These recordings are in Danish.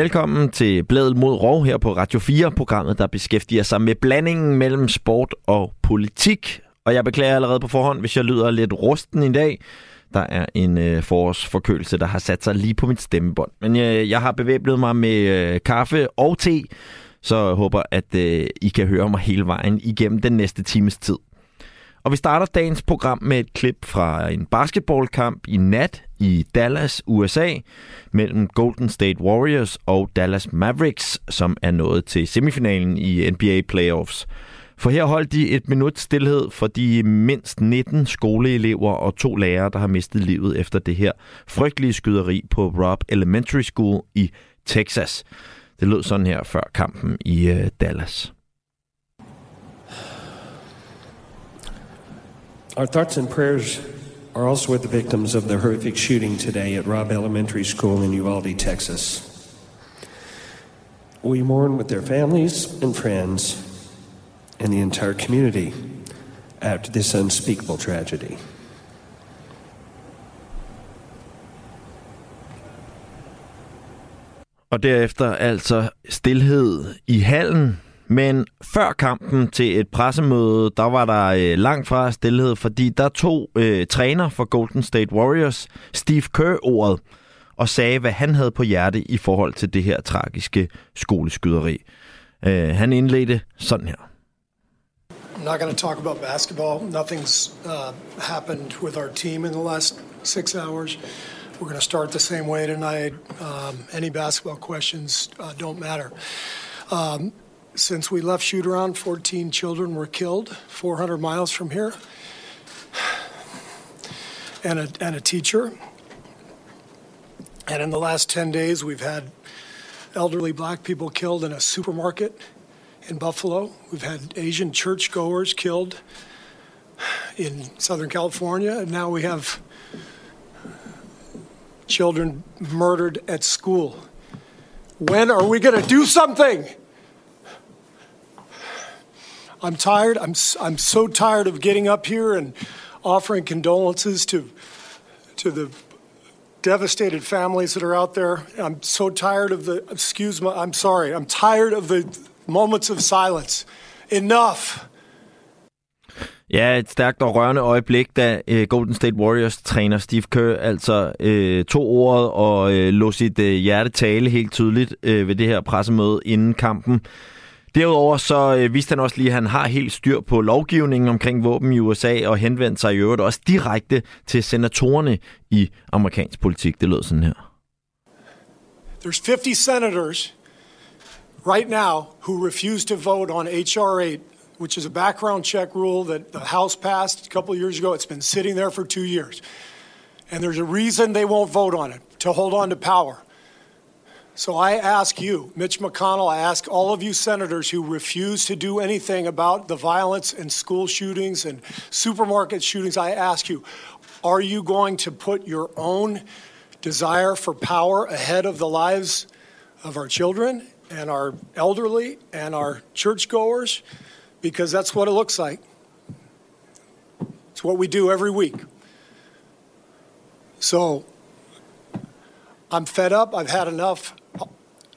Velkommen til Bladet mod Rov her på Radio 4, programmet, der beskæftiger sig med blandingen mellem sport og politik. Og jeg beklager allerede på forhånd, hvis jeg lyder lidt rusten i dag. Der er en øh, forårsforkølelse, der har sat sig lige på mit stemmebånd. Men øh, jeg har bevæbnet mig med øh, kaffe og te, så jeg håber, at øh, I kan høre mig hele vejen igennem den næste times tid. Og vi starter dagens program med et klip fra en basketballkamp i nat i Dallas, USA, mellem Golden State Warriors og Dallas Mavericks, som er nået til semifinalen i NBA Playoffs. For her holdt de et minut stillhed for de mindst 19 skoleelever og to lærere, der har mistet livet efter det her frygtelige skyderi på Robb Elementary School i Texas. Det lød sådan her før kampen i øh, Dallas. Our thoughts and prayers are also with the victims of the horrific shooting today at Robb Elementary School in Uvalde, Texas. We mourn with their families and friends and the entire community after this unspeakable tragedy. Og derefter altså stillhed i hallen. Men før kampen til et pressemøde, der var der øh, langt fra stillhed, fordi der tog øh, træner for Golden State Warriors, Steve Kerr, ordet og sagde, hvad han havde på hjerte i forhold til det her tragiske skoleskyderi. Øh, han indledte sådan her. I'm not going to talk about basketball. Nothing's uh, happened with our team in the last six hours. We're going to start the same way tonight. Um, any basketball questions uh, don't matter. Um, since we left shoot around, 14 children were killed 400 miles from here, and a, and a teacher. And in the last 10 days, we've had elderly black people killed in a supermarket in Buffalo. We've had Asian churchgoers killed in Southern California, and now we have children murdered at school. When are we going to do something? I'm tired. I'm, I'm so tired of getting up here and offering condolences to, to the devastated families that are out there. I'm so tired of the, excuse me, I'm sorry, I'm tired of the moments of silence. Enough. Ja, et stærkt og rørende øjeblik, da øh, Golden State Warriors træner Steve Kerr altså øh, tog ordet og øh, lå sit øh, hjerte tale helt tydeligt øh, ved det her pressemøde inden kampen. Derudover så øh, viste han også lige, at han har helt styr på lovgivningen omkring våben i USA og henvendte sig i øvrigt også direkte til senatorerne i amerikansk politik. Det lød sådan her. There's 50 senators right now who refuse to vote on H.R. 8, which is a background check rule that the House passed a couple of years ago. It's been sitting there for two years. And there's a reason they won't vote on it to hold on to power. So I ask you, Mitch McConnell, I ask all of you senators who refuse to do anything about the violence and school shootings and supermarket shootings, I ask you, are you going to put your own desire for power ahead of the lives of our children and our elderly and our churchgoers? Because that's what it looks like. It's what we do every week. So I'm fed up. I've had enough.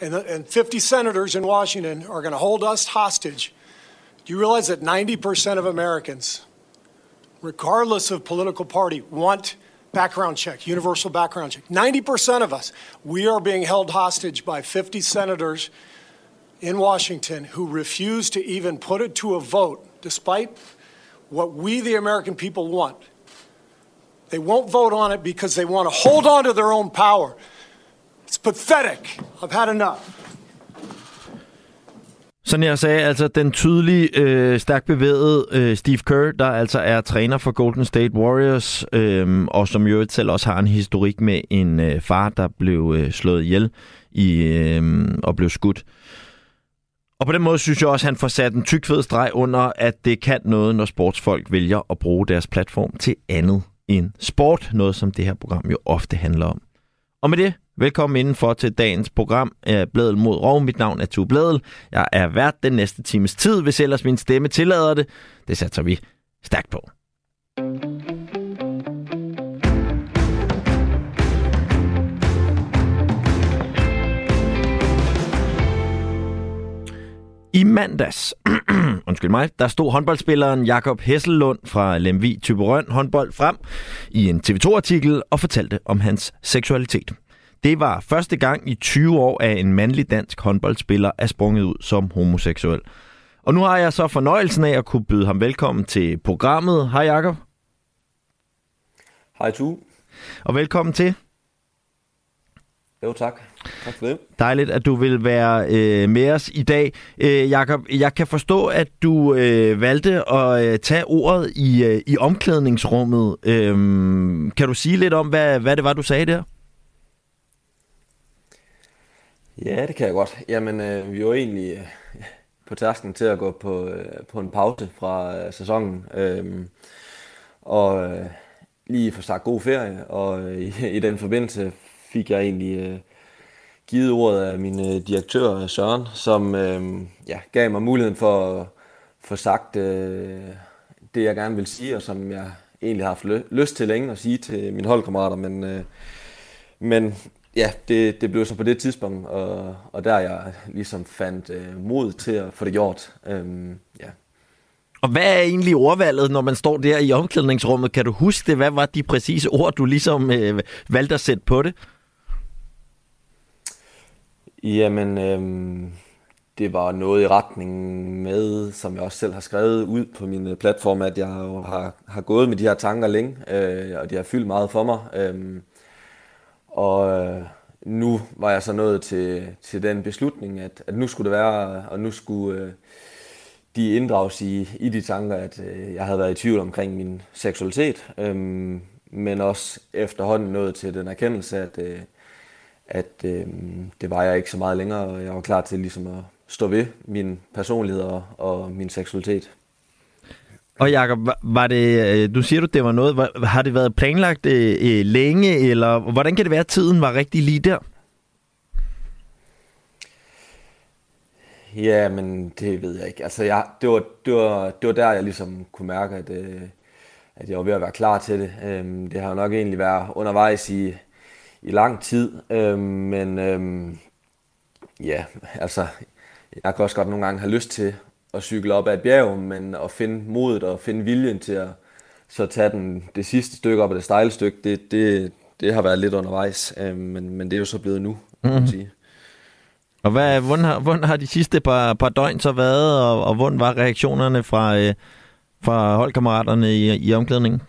And, the, and 50 senators in Washington are going to hold us hostage. Do you realize that 90% of Americans, regardless of political party, want background check, universal background check? 90% of us, we are being held hostage by 50 senators in Washington who refuse to even put it to a vote, despite what we, the American people, want. They won't vote on it because they want to hold on to their own power. It's pathetic. I've had enough. Sådan jeg sagde, altså den tydelige, øh, stærkt bevægede øh, Steve Kerr, der altså er træner for Golden State Warriors, øh, og som jo selv også har en historik med en øh, far, der blev øh, slået ihjel i, øh, og blev skudt. Og på den måde synes jeg også, at han får sat en tyk fed streg under, at det kan noget, når sportsfolk vælger at bruge deres platform til andet end sport. Noget, som det her program jo ofte handler om. Og med det, velkommen indenfor til dagens program eh, Blædel mod Rov. Mit navn er Tue Blædel. Jeg er vært den næste times tid, hvis ellers min stemme tillader det. Det satser vi stærkt på. I mandags, undskyld mig, der stod håndboldspilleren Jakob Hessellund fra Lemvi Typerøn håndbold frem i en TV2-artikel og fortalte om hans seksualitet. Det var første gang i 20 år, at en mandlig dansk håndboldspiller er sprunget ud som homoseksuel. Og nu har jeg så fornøjelsen af at kunne byde ham velkommen til programmet. Hej Jakob. Hej Tu. Og velkommen til. Jo, tak. Tak for det. Dejligt, at du vil være øh, med os i dag. Øh, Jakob, jeg kan forstå, at du øh, valgte at øh, tage ordet i, øh, i omklædningsrummet. Øh, kan du sige lidt om, hvad, hvad det var, du sagde der? Ja, det kan jeg godt. Jamen, øh, vi var egentlig øh, på tasken til at gå på, øh, på en pause fra øh, sæsonen. Øh, og øh, lige få sagt god ferie, og øh, i, i den forbindelse fik jeg egentlig øh, givet ordet af min øh, direktør Søren, som øh, ja, gav mig muligheden for at få sagt øh, det, jeg gerne vil sige, og som jeg egentlig har haft lyst til længe at sige til mine holdkammerater, men, øh, men ja, det, det blev så på det tidspunkt, og, og der jeg ligesom fandt øh, mod til at få det gjort. Øhm, ja. Og hvad er egentlig ordvalget, når man står der i omklædningsrummet? Kan du huske det? Hvad var de præcise ord, du ligesom øh, valgte at sætte på det? Jamen, øhm, det var noget i retning med, som jeg også selv har skrevet ud på min øh, platform, at jeg har, har gået med de her tanker længe, øh, og de har fyldt meget for mig. Øh, og øh, nu var jeg så nået til, til den beslutning, at, at nu skulle det være, og nu skulle øh, de inddrages i, i de tanker, at øh, jeg havde været i tvivl omkring min seksualitet, øh, men også efterhånden nået til den erkendelse, at, øh, at øh, det var jeg ikke så meget længere, og jeg var klar til ligesom at stå ved min personlighed og, og min seksualitet. Og Jacob, var det, øh, du siger du, det var noget, har det været planlagt øh, øh, længe, eller hvordan kan det være, at tiden var rigtig lige der? Ja, men det ved jeg ikke. Altså, jeg, det, var, det, var, det var der, jeg ligesom kunne mærke, at, øh, at jeg var ved at være klar til det. Øhm, det har jo nok egentlig været undervejs i, i lang tid, øhm, men øhm, ja, altså, jeg kan også godt nogle gange have lyst til at cykle op ad et bjerg, men at finde modet og finde viljen til at så tage den, det sidste stykke op ad det stejle stykke, det, det, det har været lidt undervejs, øh, men, men det er jo så blevet nu, mm. kan man mhm. sige. Og hvad, hvordan, har, hvordan har de sidste par, par døgn så været, og, og hvordan var reaktionerne fra, øh, fra holdkammeraterne i, i omklædningen?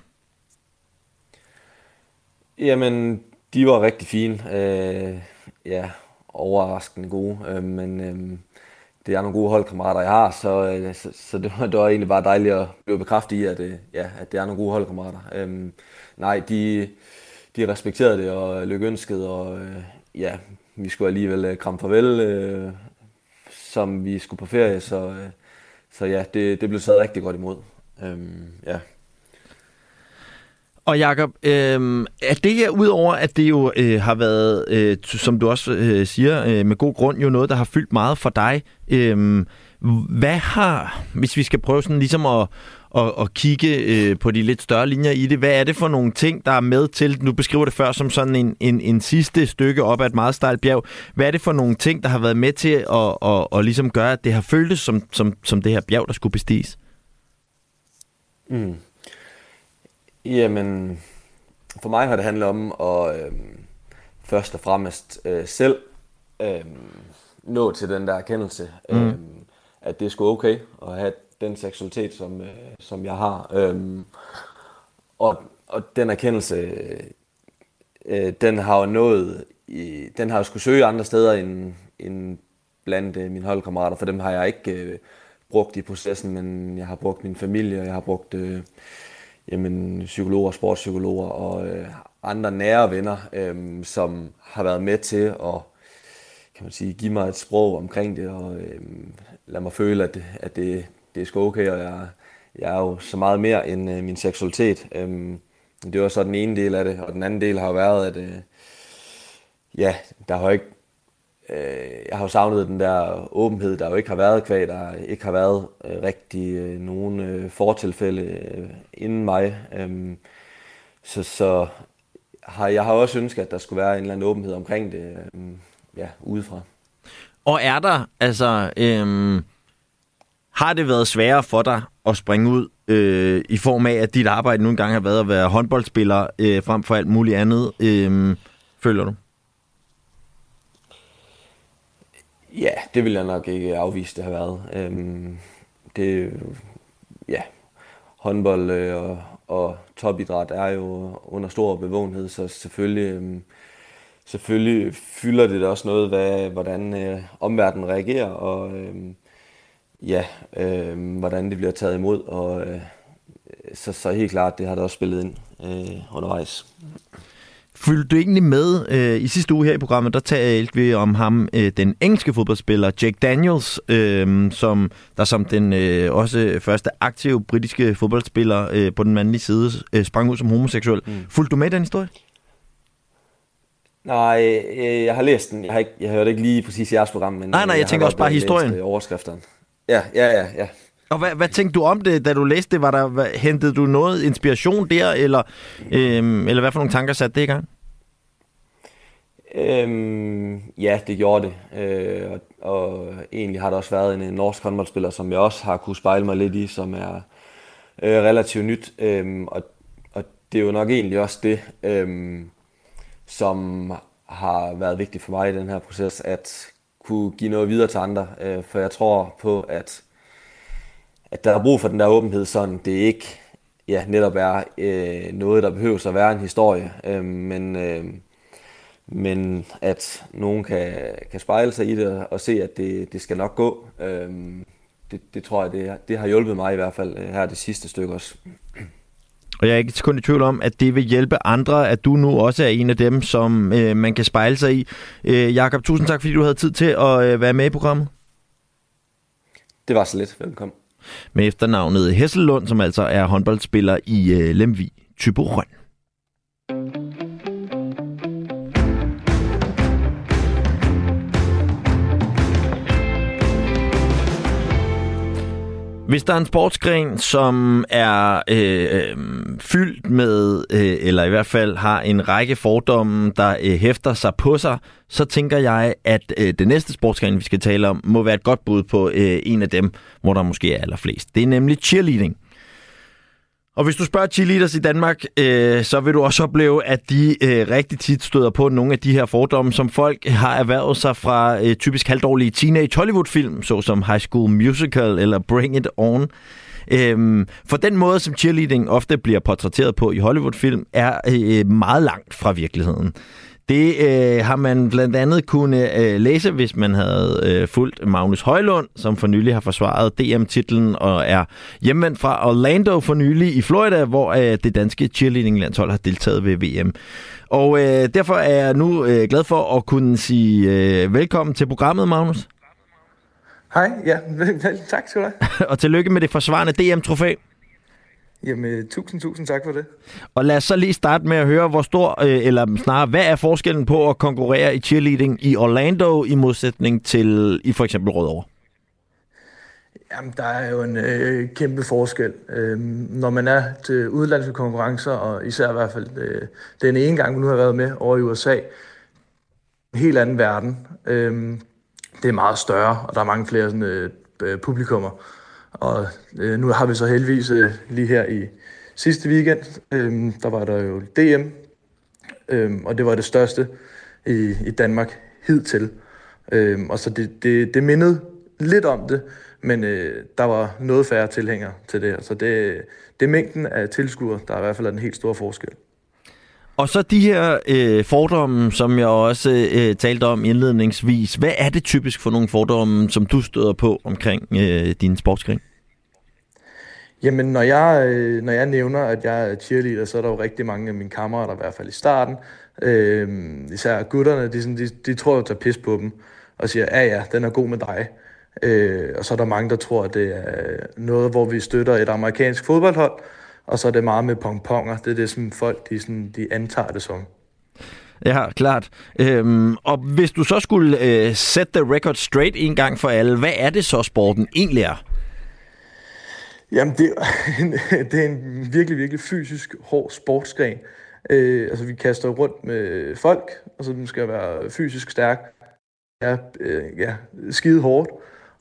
Jamen, de var rigtig fine. Øh, ja, overraskende gode. Øh, men øh, det er nogle gode holdkammerater, jeg har, så, øh, så, så det, var, det var egentlig bare dejligt at blive bekræftet i, at, øh, ja, at det er nogle gode holdkammerater. Øhm, nej, de, de respekterede det og lykønskede, og øh, ja, vi skulle alligevel øh, kramme farvel, øh, som vi skulle på ferie, så, øh, så ja, det, det blev taget rigtig godt imod. Øhm, ja. Og Jacob, øh, er det her udover, at det jo øh, har været, øh, som du også øh, siger, øh, med god grund jo noget, der har fyldt meget for dig. Øh, hvad har, hvis vi skal prøve sådan ligesom at, at, at kigge øh, på de lidt større linjer i det, hvad er det for nogle ting, der er med til, nu beskriver det før som sådan en, en, en sidste stykke op ad et meget stejlt bjerg, hvad er det for nogle ting, der har været med til at, at, at, at ligesom gøre, at det har føltes som, som, som det her bjerg, der skulle bestiges? Mm. Jamen, for mig har det handlet om at øh, først og fremmest øh, selv øh, nå til den der erkendelse, mm. øh, at det er sgu okay at have den seksualitet, som, øh, som jeg har. Øh, og, og den erkendelse, øh, den har jo nået, i, den har jo skulle søge andre steder end, end blandt øh, mine holdkammerater, for dem har jeg ikke øh, brugt i processen, men jeg har brugt min familie, og jeg har brugt... Øh, jamen, psykologer, sportspsykologer og øh, andre nære venner, øh, som har været med til at kan man sige, give mig et sprog omkring det, og øh, lad mig føle, at det, at det, det er sgu okay, og jeg, jeg er jo så meget mere end øh, min seksualitet. Øh, det var så den ene del af det, og den anden del har været, at øh, ja, der har ikke, øh, jeg har jo savnet den der åbenhed, der jo ikke har været kvæg, der ikke har været øh, rigtig øh, nogen øh, fortilfælde øh, inden mig. Øh, så, så har jeg har også ønsket, at der skulle være en eller anden åbenhed omkring det, øh, ja, udefra. Og er der, altså, øh, har det været sværere for dig at springe ud øh, i form af, at dit arbejde nogle gange har været at være håndboldspiller øh, frem for alt muligt andet, øh, føler du? Ja, det vil jeg nok ikke afvise, det har været. Øhm, det, ja, håndbold øh, og, og topidræt er jo under stor bevågenhed, så selvfølgelig, øhm, selvfølgelig fylder det da også noget, hvad, hvordan øh, omverdenen reagerer, og øhm, ja, øh, hvordan det bliver taget imod, og øh, så, så helt klart, det har da også spillet ind øh, undervejs. Fyldte du egentlig med øh, i sidste uge her i programmet, der talte vi om ham, øh, den engelske fodboldspiller Jake Daniels, øh, som der som den øh, også første aktive britiske fodboldspiller øh, på den mandlige side øh, sprang ud som homoseksuel. Mm. Fulgte du med den historie? Nej, øh, jeg har læst den. Jeg har, ikke, jeg har hørt ikke lige præcis jeres program, men nej, nej, jeg, jeg tænker også bare historien. Øh, overskrifterne. Ja, ja, ja, ja. Og hvad, hvad tænkte du om det, da du læste det? Var der, hvad, hentede du noget inspiration der, eller, øhm, eller hvad for nogle tanker satte det i gang? Øhm, ja, det gjorde det. Øh, og, og egentlig har der også været en, en norsk håndboldspiller, som jeg også har kunne spejle mig lidt i, som er øh, relativt nyt. Øhm, og, og det er jo nok egentlig også det, øhm, som har været vigtigt for mig i den her proces, at kunne give noget videre til andre. Øh, for jeg tror på, at at der er brug for den der åbenhed, sådan det ikke ja, netop er øh, noget, der behøver at være en historie, øh, men, øh, men at nogen kan, kan spejle sig i det og se, at det, det skal nok gå. Øh, det, det tror jeg, det, det har hjulpet mig i hvert fald øh, her det sidste stykke også. Og jeg er ikke kun i tvivl om, at det vil hjælpe andre, at du nu også er en af dem, som øh, man kan spejle sig i. Øh, Jakob, tusind tak, fordi du havde tid til at øh, være med i programmet. Det var så lidt. Velkommen med efternavnet Hesselund, som altså er håndboldspiller i øh, Lemvi Tyborøn. Hvis der er en sportsgren, som er øh, øh, fyldt med, øh, eller i hvert fald har en række fordomme, der øh, hæfter sig på sig, så tænker jeg, at øh, det næste sportsgren, vi skal tale om, må være et godt bud på øh, en af dem, hvor der måske er allerflest. Det er nemlig cheerleading. Og hvis du spørger cheerleaders i Danmark, øh, så vil du også opleve, at de øh, rigtig tit støder på nogle af de her fordomme, som folk har erhvervet sig fra øh, typisk halvdårlige teenage Hollywood-film, såsom High School Musical eller Bring It On. Øhm, for den måde, som cheerleading ofte bliver portrætteret på i Hollywood-film, er øh, meget langt fra virkeligheden. Det øh, har man blandt andet kunne øh, læse, hvis man havde øh, fulgt Magnus Højlund, som for nylig har forsvaret DM-titlen og er hjemvendt fra Orlando for nylig i Florida, hvor øh, det danske cheerleading-landshold har deltaget ved VM. Og øh, derfor er jeg nu øh, glad for at kunne sige øh, velkommen til programmet, Magnus. Hej, ja, tak skal du have. og tillykke med det forsvarende DM-trofæ. Jamen, tusind, tusind tak for det. Og lad os så lige starte med at høre, hvor stor, øh, eller snarere, hvad er forskellen på at konkurrere i cheerleading i Orlando i modsætning til i for eksempel Rødovre? Jamen, der er jo en øh, kæmpe forskel. Øh, når man er til udlandske konkurrencer, og især i hvert fald øh, den ene gang, vi nu har været med over i USA, en helt anden verden. Øh, det er meget større, og der er mange flere sådan, øh, publikummer. Og øh, nu har vi så heldigvis øh, lige her i sidste weekend, øh, der var der jo DM, øh, og det var det største i, i Danmark hidtil. Øh, og så det, det, det mindede lidt om det, men øh, der var noget færre tilhængere til det her. Så det, det er mængden af tilskuere, der er i hvert fald en helt stor forskel. Og så de her øh, fordomme, som jeg også øh, talte om indledningsvis. Hvad er det typisk for nogle fordomme, som du støder på omkring øh, din sportsgren? Jamen, når jeg, øh, når jeg nævner, at jeg er cheerleader, så er der jo rigtig mange af mine kammerater, i hvert fald i starten. Øh, især gutterne, de, sådan, de, de tror, at jeg tager pis på dem. og siger, ja ja, den er god med dig. Øh, og så er der mange, der tror, at det er noget, hvor vi støtter et amerikansk fodboldhold, og så er det meget med pongponger. Det er det, som folk de, sådan, de antager det som. Ja, klart. Øhm, og hvis du så skulle øh, sætte the record straight en gang for alle, hvad er det så, sporten egentlig er? Jamen, det, det er en virkelig, virkelig fysisk hård sportsgren. Øh, altså, vi kaster rundt med folk, og så den skal være fysisk stærk. Ja, øh, ja skide hårdt.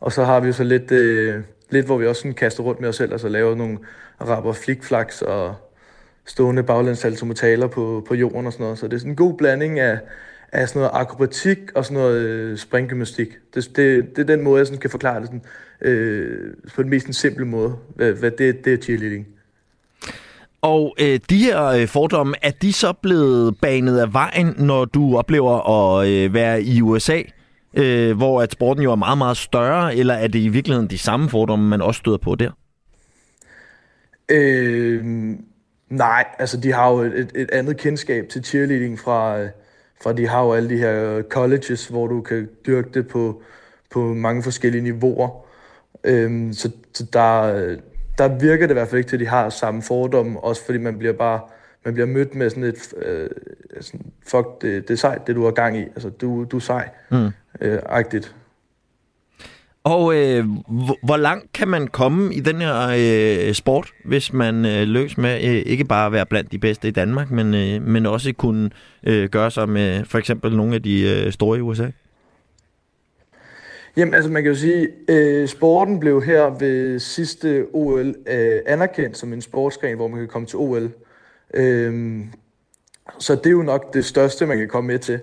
Og så har vi så lidt, øh, lidt hvor vi også sådan kaster rundt med os selv, altså laver nogle rapper flikflaks og stående baglandssaltometaler på, på jorden og sådan noget. Så det er sådan en god blanding af, af sådan noget akrobatik og sådan noget øh, springgymnastik. Det, det, det er den måde, jeg sådan kan forklare det sådan, øh, på den mest simple måde, hvad, hvad det, det er cheerleading. Og øh, de her øh, fordomme, er de så blevet banet af vejen, når du oplever at øh, være i USA, øh, hvor at sporten jo er meget, meget større, eller er det i virkeligheden de samme fordomme, man også støder på der? Øh, nej, altså de har jo et, et andet kendskab til cheerleading fra, fra de har jo alle de her colleges, hvor du kan dyrke det på, på mange forskellige niveauer. Øh, så, så der, der virker det i hvert fald ikke til, at de har samme fordomme, også fordi man bliver bare man bliver mødt med sådan et, øh, sådan, fuck, det, det er sejt, det du har gang i. Altså, du, du er sej. Mm. Øh, agtigt. Og øh, hvor langt kan man komme i den her øh, sport, hvis man øh, lykkes med øh, ikke bare at være blandt de bedste i Danmark, men, øh, men også kunne øh, gøre sig med for eksempel nogle af de øh, store i USA? Jamen, altså man kan jo sige, øh, sporten blev her ved sidste OL øh, anerkendt som en sportsgren, hvor man kan komme til OL. Øh, så det er jo nok det største, man kan komme med til.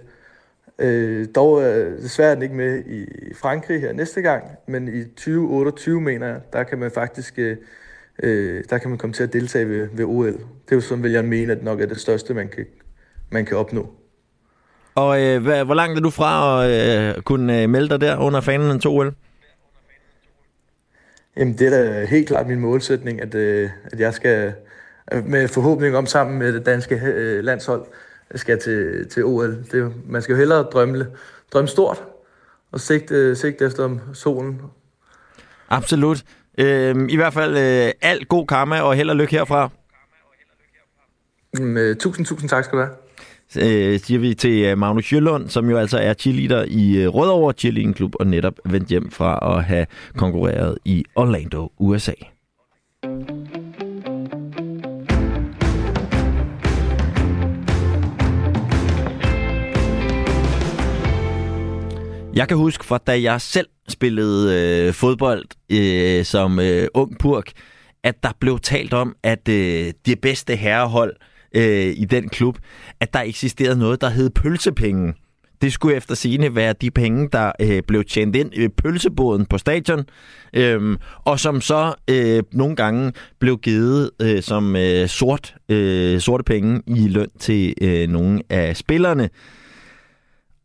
Øh, dog er desværre den ikke med i Frankrig her næste gang, men i 2028, mener jeg, der kan man faktisk øh, øh, der kan man komme til at deltage ved, ved OL. Det er jo sådan, vil jeg mene, at nok er det største, man kan, man kan opnå. Og øh, hvad, hvor langt er du fra at øh, kunne øh, melde dig der under fanen til OL? Jamen, det er da helt klart min målsætning, at, øh, at jeg skal med forhåbning om sammen med det danske øh, landshold skal til, til OL. Det, man skal jo hellere drømme, drømme stort og sigte, sigte efter solen. Absolut. Øh, I hvert fald øh, alt god karma og held og lykke herfra. Øh, tusind, tusind tak skal du have. Øh, siger vi til øh, Magnus Jøllund, som jo altså er cheerleader i øh, Rødovre Cheerleading Klub og netop vendt hjem fra at have konkurreret i Orlando, USA. Jeg kan huske fra da jeg selv spillede øh, fodbold øh, som øh, ung purk, at der blev talt om, at øh, det bedste herrehold øh, i den klub, at der eksisterede noget, der hed pølsepenge. Det skulle efter sigende være de penge, der øh, blev tjent ind i pølseboden på stadion, øh, og som så øh, nogle gange blev givet øh, som øh, sort, øh, sorte penge i løn til øh, nogle af spillerne.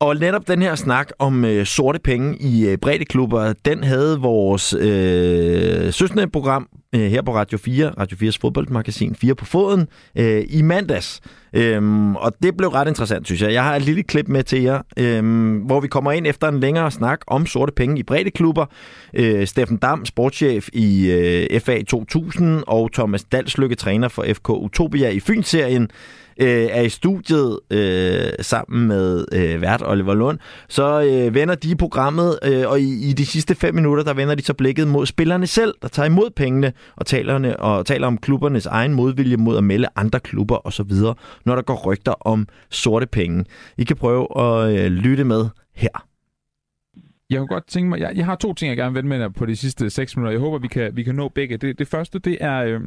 Og netop den her snak om øh, sorte penge i øh, breddeklubber, den havde vores øh, søsne program øh, her på Radio 4, Radio 4's fodboldmagasin 4 på foden, øh, i mandags. Øhm, og det blev ret interessant, synes jeg. Jeg har et lille klip med til jer, øhm, hvor vi kommer ind efter en længere snak om sorte penge i breddeklubber. Øh, Steffen Dam, sportschef i øh, FA 2000, og Thomas Dalslykke, træner for FK Utopia i Fyn-serien, øh, er i studiet øh, sammen med øh, vært Oliver Lund, så øh, vender de programmet, øh, og i, i de sidste fem minutter, der vender de så blikket mod spillerne selv, der tager imod pengene og, talerne, og taler om klubbernes egen modvilje mod at melde andre klubber osv., når der går rygter om sorte penge. I kan prøve at øh, lytte med her. Jeg kunne godt tænke mig, jeg, jeg har to ting, jeg gerne vil vende med på de sidste 6 minutter. Jeg håber, vi kan, vi kan nå begge. Det, det første, det er, Øh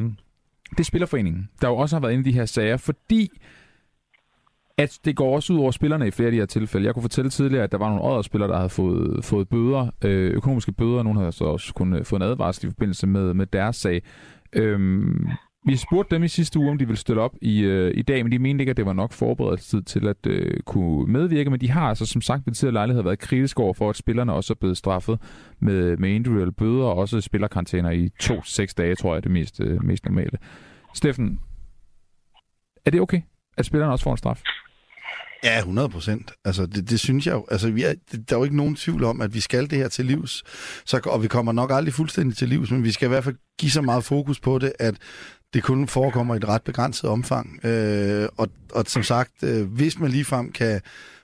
det er Spillerforeningen, der jo også har været inde i de her sager, fordi at det går også ud over spillerne i flere af de her tilfælde. Jeg kunne fortælle tidligere, at der var nogle andre spillere, der havde fået, fået bøder, øh, økonomiske bøder. Nogle havde så også kun øh, fået en advarsel i forbindelse med, med deres sag. Øhm, vi spurgte dem i sidste uge, om de ville stille op i, øh, i dag, men de mente ikke, at det var nok forberedelsestid til at øh, kunne medvirke. Men de har altså som sagt ved tidligere lejlighed været kritiske over for, at spillerne også er blevet straffet med, med individuelle bøder, og også spillerkarantæner i to-seks dage, tror jeg er det mest, øh, mest normale. Steffen, er det okay, at spillerne også får en straf? Ja, 100 procent. Altså, det, det synes jeg jo. Altså, vi er, det, der er jo ikke nogen tvivl om, at vi skal det her til livs. Så, og vi kommer nok aldrig fuldstændig til livs, men vi skal i hvert fald give så meget fokus på det, at det kun forekommer i et ret begrænset omfang. Øh, og, og som sagt, øh, hvis man ligefrem kan...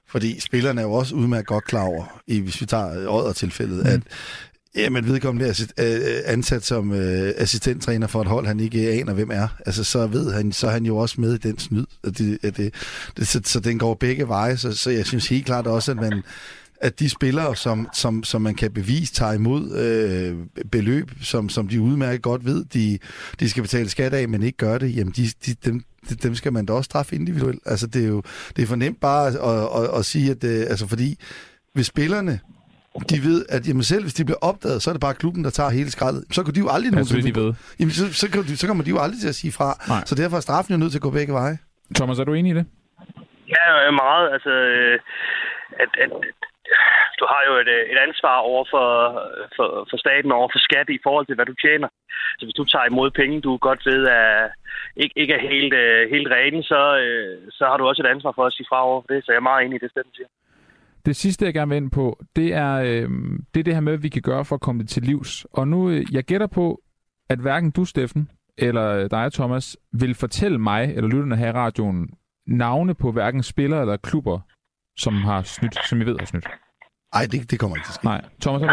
Fordi spillerne er jo også udmærket godt klar over, i, hvis vi tager Odder-tilfældet, mm. at Jamen, vedkommende er øh, ansat som øh, assistenttræner for et hold, han ikke aner, hvem er. Altså, så ved han, så er han jo også med i den snyd. At det, at det, det, så, så den går begge veje, så, så jeg synes helt klart også, at man at de spillere, som, som, som man kan bevise, tager imod øh, beløb, som, som de udmærket godt ved, de, de skal betale skat af, men ikke gør det, jamen de, de, dem, dem skal man da også straffe individuelt. Altså det er jo det er for nemt bare at, at, at sige, at øh, altså fordi hvis spillerne de ved, at jamen selv hvis de bliver opdaget, så er det bare klubben, der tager hele skraldet. Så kan de jo aldrig nogen ja, de ved. Jamen, så, så, kan de, så kommer de jo aldrig til at sige fra. Nej. Så derfor er straffen jo nødt til at gå begge veje. Thomas, er du enig i det? Ja, meget. Altså, øh, at, at, du har jo et, øh, et ansvar over for, for, for staten over for skat i forhold til, hvad du tjener. Så hvis du tager imod penge, du godt ved, at ikke, ikke er helt, øh, helt rene, så, øh, så har du også et ansvar for at sige fra over for det. Så jeg er meget enig i det, Steffen siger. Det sidste, jeg gerne vil ind på, det er, øh, det er det her med, hvad vi kan gøre for at komme det til livs. Og nu, jeg gætter på, at hverken du, Steffen, eller dig, Thomas, vil fortælle mig, eller lytterne her i radioen, navne på hverken spillere eller klubber, som har snydt, som I ved har snydt. Nej, det, det kommer ikke til at ske. Nej. Thomas, er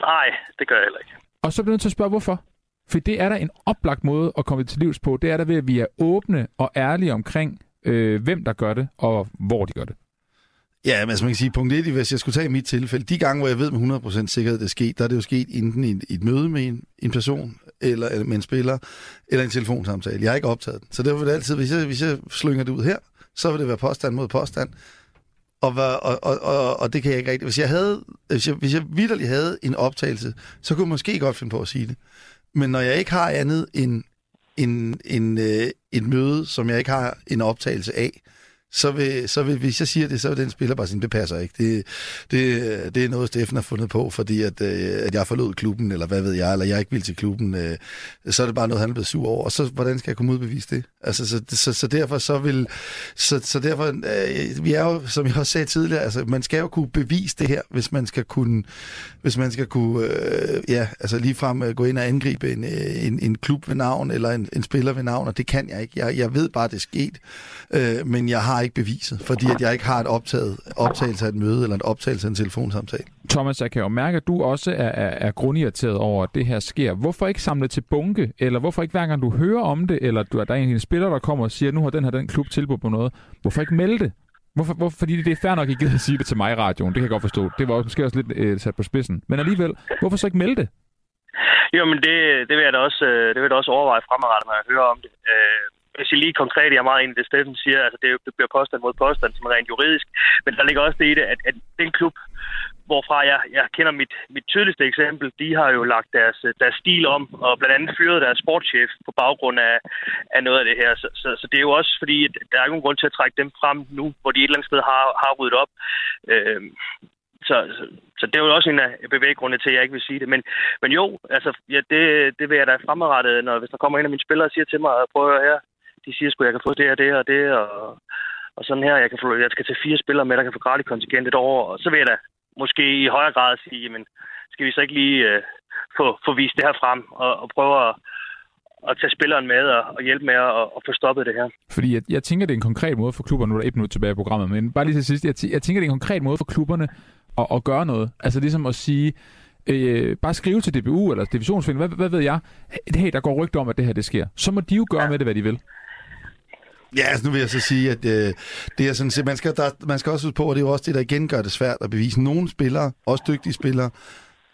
Nej, det gør jeg heller ikke. Og så bliver jeg nødt til at spørge, hvorfor? For det er der en oplagt måde at komme til livs på. Det er der ved, at vi er åbne og ærlige omkring, øh, hvem der gør det, og hvor de gør det. Ja, men altså man kan sige, punkt 1, hvis jeg skulle tage mit tilfælde, de gange, hvor jeg ved med 100% sikkerhed, det er sket, der er det jo sket enten i et, et møde med en, en person, eller, eller med en spiller, eller en telefonsamtale. Jeg har ikke optaget den. Så derfor vil det altid, hvis jeg, hvis jeg slynger det ud her, så vil det være påstand mod påstand. Og, og, og, og, og det kan jeg ikke rigtig. Hvis jeg havde, hvis jeg, hvis jeg vidderligt havde en optagelse, så kunne jeg måske godt finde på at sige det. Men når jeg ikke har andet end en, en, øh, et møde, som jeg ikke har en optagelse af, så vil, så vil, hvis jeg siger det, så vil den spiller bare sige, det passer ikke. Det, det, det er noget, Steffen har fundet på, fordi at, øh, at jeg forlod klubben, eller hvad ved jeg, eller jeg ikke vil til klubben. Øh, så er det bare noget, han er blevet sur over. Og så, hvordan skal jeg komme ud og bevise det? Altså, så, så, så derfor så vil... Så, så derfor, øh, vi er jo, som jeg også sagde tidligere, altså, man skal jo kunne bevise det her, hvis man skal kunne, hvis man skal kunne, øh, ja, altså ligefrem øh, gå ind og angribe en, øh, en, en klub ved navn, eller en, en spiller ved navn, og det kan jeg ikke. Jeg, jeg ved bare, det er sket, øh, men jeg har ikke beviset, fordi at jeg ikke har et optaget, optagelse af et møde eller et optagelse af en telefonsamtale. Thomas, jeg kan jo mærke, at du også er, er, er grundirriteret over, at det her sker. Hvorfor ikke samle til bunke, eller hvorfor ikke hver gang du hører om det, eller du, der er en spiller, der kommer og siger, nu har den her den klub tilbudt på noget, hvorfor ikke melde det? Hvorfor, hvorfor, fordi det er fair nok, at I gider at sige det til mig i radioen. Det kan jeg godt forstå. Det var også, måske også lidt øh, sat på spidsen. Men alligevel, hvorfor så ikke melde det? Jo, men det, det vil jeg da også, øh, det vil jeg da også overveje fremadrettet, når jeg hører om det. Øh, hvis jeg lige konkret, jeg er meget enig i det, Steffen siger, altså det, det bliver påstand mod påstand, som er rent juridisk, men der ligger også det i det, at, at den klub, hvorfra jeg, jeg kender mit, mit tydeligste eksempel, de har jo lagt deres, deres stil om, og blandt andet fyret deres sportschef på baggrund af, af noget af det her. Så, så, så det er jo også fordi, at der er ikke nogen grund til at trække dem frem nu, hvor de et eller andet sted har, har ryddet op. Øhm, så, så, så det er jo også en af bevæggrundene til, at jeg ikke vil sige det. Men, men jo, altså, ja, det, det vil jeg da fremadrettet, når hvis der kommer en af mine spillere og siger til mig, prøv at høre her, de siger at jeg kan få det og det og det, og, og sådan her, jeg, kan få, jeg skal tage fire spillere med, der kan få gratis kontingent et år, og så vil jeg da måske i højere grad sige, men skal vi så ikke lige uh, få, få vist det her frem, og, og prøve at, at tage spilleren med og, og hjælpe med at, at få stoppet det her. Fordi jeg, jeg tænker, det er en konkret måde for klubberne, nu er der et minut tilbage i programmet, men bare lige til sidst, jeg, jeg tænker, det er en konkret måde for klubberne at, at gøre noget. Altså ligesom at sige, øh, bare skrive til DBU eller divisionsforeningen, hvad, hvad ved jeg, hey, der går rygter om, at det her det sker. Så må de jo gøre ja. med det, hvad de vil. Ja, altså nu vil jeg så sige, at øh, det er sådan, man skal, der, man skal også huske på, at det er jo også det, der igen gør det svært at bevise. Nogle spillere, også dygtige spillere,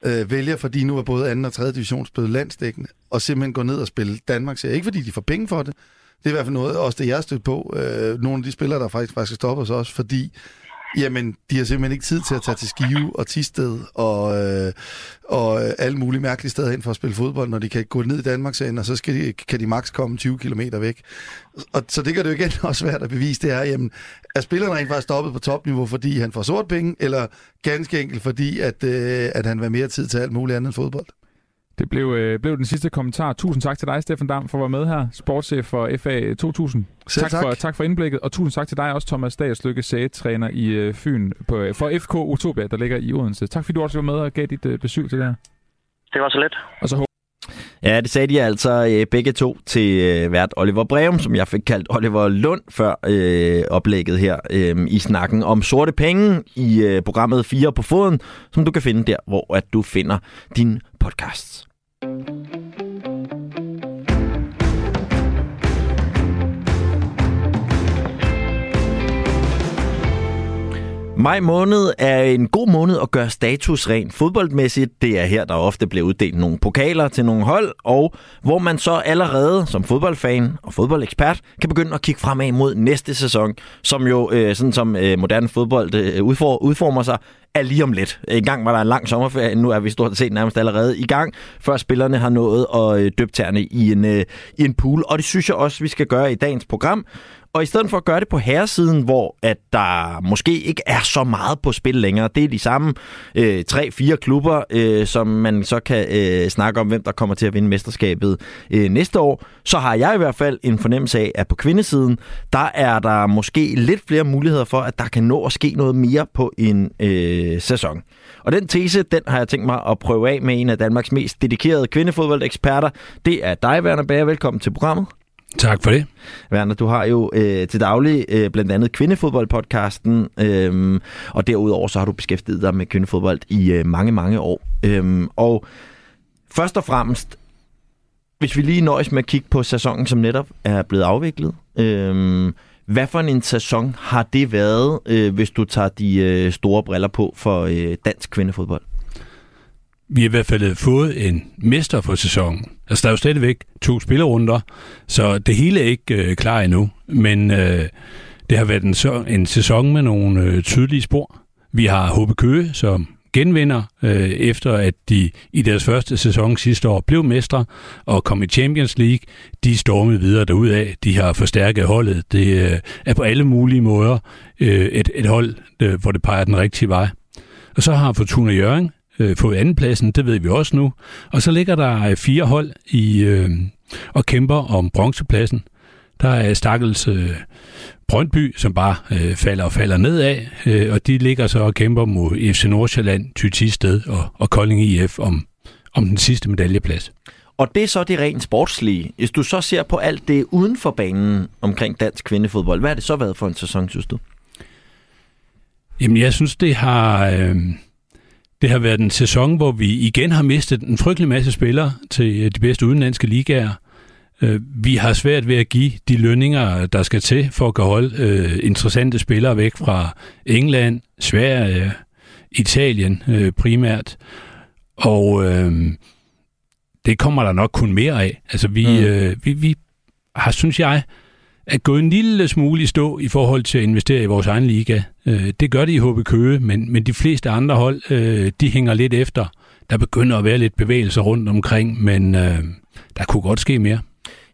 øh, vælger, fordi nu er både 2. og 3. division spillet landsdækkende, og simpelthen går ned og spille Danmark. Ikke fordi de får penge for det. Det er i hvert fald noget, også det jeg har stødt på. Øh, nogle af de spillere, der faktisk, faktisk stopper os også, fordi Jamen, de har simpelthen ikke tid til at tage til Skive og Tisted og, øh, og øh, alle mulige mærkelige steder hen for at spille fodbold, når de kan gå ned i Danmark, og så skal de, kan de maks komme 20 km væk. Og, så det gør det jo igen også svært at bevise, det er, jamen, er spilleren rent faktisk stoppet på topniveau, fordi han får sort penge, eller ganske enkelt fordi, at, øh, at han vil mere tid til alt muligt andet end fodbold? Det blev, øh, blev den sidste kommentar. Tusind tak til dig, Stefan Dam, for at være med her. Sportschef for FA 2000. Selv tak, tak. For, tak for indblikket, og tusind tak til dig også, Thomas Dagslykke, sægetræner i øh, Fyn på, for FK Utopia, der ligger i Odense. Tak fordi du også var med og gav dit øh, besøg til det her. Det var så let. Og så Ja, det sagde de altså øh, begge to til øh, vært Oliver Breum, som jeg fik kaldt Oliver Lund før øh, oplægget her øh, i snakken om sorte penge i øh, programmet 4 på foden, som du kan finde der, hvor at du finder din podcasts. Thank you. Maj måned er en god måned at gøre status rent fodboldmæssigt. Det er her, der ofte bliver uddelt nogle pokaler til nogle hold, og hvor man så allerede som fodboldfan og fodboldekspert kan begynde at kigge fremad mod næste sæson, som jo, øh, sådan som øh, moderne fodbold øh, udformer sig, er lige om lidt. En gang var der en lang sommerferie, nu er vi stort set nærmest allerede i gang, før spillerne har nået at øh, døbe tæerne i en, øh, i en pool, og det synes jeg også, vi skal gøre i dagens program. Og i stedet for at gøre det på herresiden, hvor at der måske ikke er så meget på spil længere, det er de samme øh, tre-fire klubber, øh, som man så kan øh, snakke om, hvem der kommer til at vinde mesterskabet øh, næste år, så har jeg i hvert fald en fornemmelse af, at på kvindesiden, der er der måske lidt flere muligheder for, at der kan nå at ske noget mere på en øh, sæson. Og den tese, den har jeg tænkt mig at prøve af med en af Danmarks mest dedikerede kvindefodboldeksperter. Det er dig, Werner Bager. Velkommen til programmet. Tak for det. Werner, du har jo øh, til daglig øh, blandt andet kvindefodboldpodcasten, øh, og derudover så har du beskæftiget dig med kvindefodbold i øh, mange, mange år. Øh, og først og fremmest, hvis vi lige nøjes med at kigge på sæsonen, som netop er blevet afviklet, øh, hvad for en sæson har det været, øh, hvis du tager de øh, store briller på for øh, dansk kvindefodbold? Vi har i hvert fald fået en mester for sæsonen. Altså, der er jo stadigvæk to spillerunder, så det hele er ikke øh, klar endnu. Men øh, det har været en, så, en sæson med nogle øh, tydelige spor. Vi har HB Køge, som genvinder, øh, efter at de i deres første sæson sidste år blev mestre og kom i Champions League. De stormede videre derudaf. De har forstærket holdet. Det øh, er på alle mulige måder øh, et, et hold, øh, hvor det peger den rigtige vej. Og så har Fortuna Jørgen øh, fået andenpladsen, det ved vi også nu. Og så ligger der øh, fire hold i øh, og kæmper om bronzepladsen. Der er Stakkels øh, Brøndby, som bare øh, falder og falder nedad, øh, og de ligger så og kæmper mod FC Nordsjælland, Tytisted og, og Kolding IF om, om den sidste medaljeplads. Og det er så det rent sportslige. Hvis du så ser på alt det uden for banen omkring dansk kvindefodbold, hvad har det så været for en sæson, synes du? Jamen, jeg synes, det har... Øh, det har været en sæson, hvor vi igen har mistet en frygtelig masse spillere til de bedste udenlandske ligaer. Øh, vi har svært ved at give de lønninger, der skal til for at kunne holde øh, interessante spillere væk fra England, Sverige, Italien øh, primært. Og øh, det kommer der nok kun mere af. Altså vi, mm. øh, vi, vi har, synes jeg, at gå en lille smule i stå i forhold til at investere i vores egen liga. Øh, det gør de i HB Køge, men, men de fleste andre hold, øh, de hænger lidt efter. Der begynder at være lidt bevægelser rundt omkring, men øh, der kunne godt ske mere.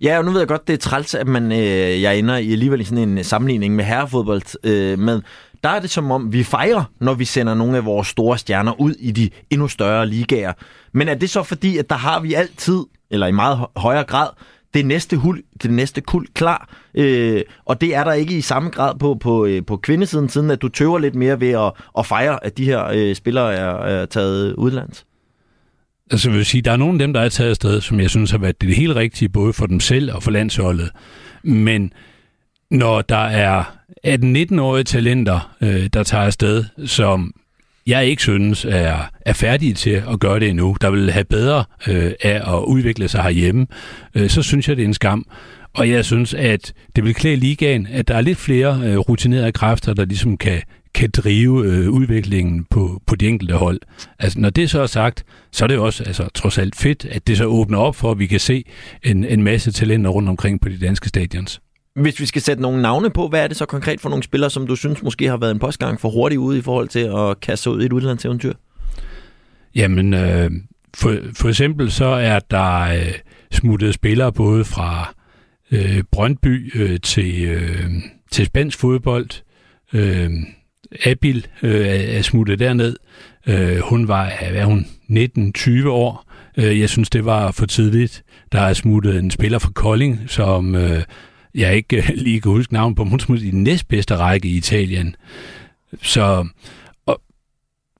Ja, og nu ved jeg godt, det er træls, at man, øh, jeg ender i alligevel i sådan en sammenligning med herrefodbold, øh, men der er det som om, vi fejrer, når vi sender nogle af vores store stjerner ud i de endnu større ligaer. Men er det så fordi, at der har vi altid, eller i meget højere grad, det næste hul, det næste kul klar, øh, og det er der ikke i samme grad på, på, øh, på kvindesiden, siden at du tøver lidt mere ved at, at fejre, at de her øh, spillere er, er taget udlands. Altså jeg vil sige, der er nogle af dem, der er taget afsted, som jeg synes har været det helt rigtige, både for dem selv og for landsholdet. Men når der er 18-19-årige talenter, øh, der tager afsted, som jeg ikke synes er, er færdige til at gøre det endnu, der vil have bedre øh, af at udvikle sig herhjemme, øh, så synes jeg, det er en skam. Og jeg synes, at det vil klæde ligaen, at der er lidt flere øh, rutinerede kræfter, der ligesom kan, kan drive øh, udviklingen på, på de enkelte hold. Altså, når det så er sagt, så er det også altså, trods alt fedt, at det så åbner op for, at vi kan se en, en masse talenter rundt omkring på de danske stadions. Hvis vi skal sætte nogle navne på, hvad er det så konkret for nogle spillere, som du synes måske har været en postgang for hurtigt ude i forhold til at kaste sig ud i et udlandseventyr? Jamen, øh, for, for eksempel så er der øh, smuttet spillere både fra øh, Brøndby øh, til, øh, til spansk fodbold. Øh, Abil øh, er smuttet derned. Øh, hun var, hvad er hun, 19-20 år. Øh, jeg synes, det var for tidligt. Der er smuttet en spiller fra Kolding, som øh, jeg ikke øh, lige kan huske navn på, hun i den næstbedste række i Italien. Så, og,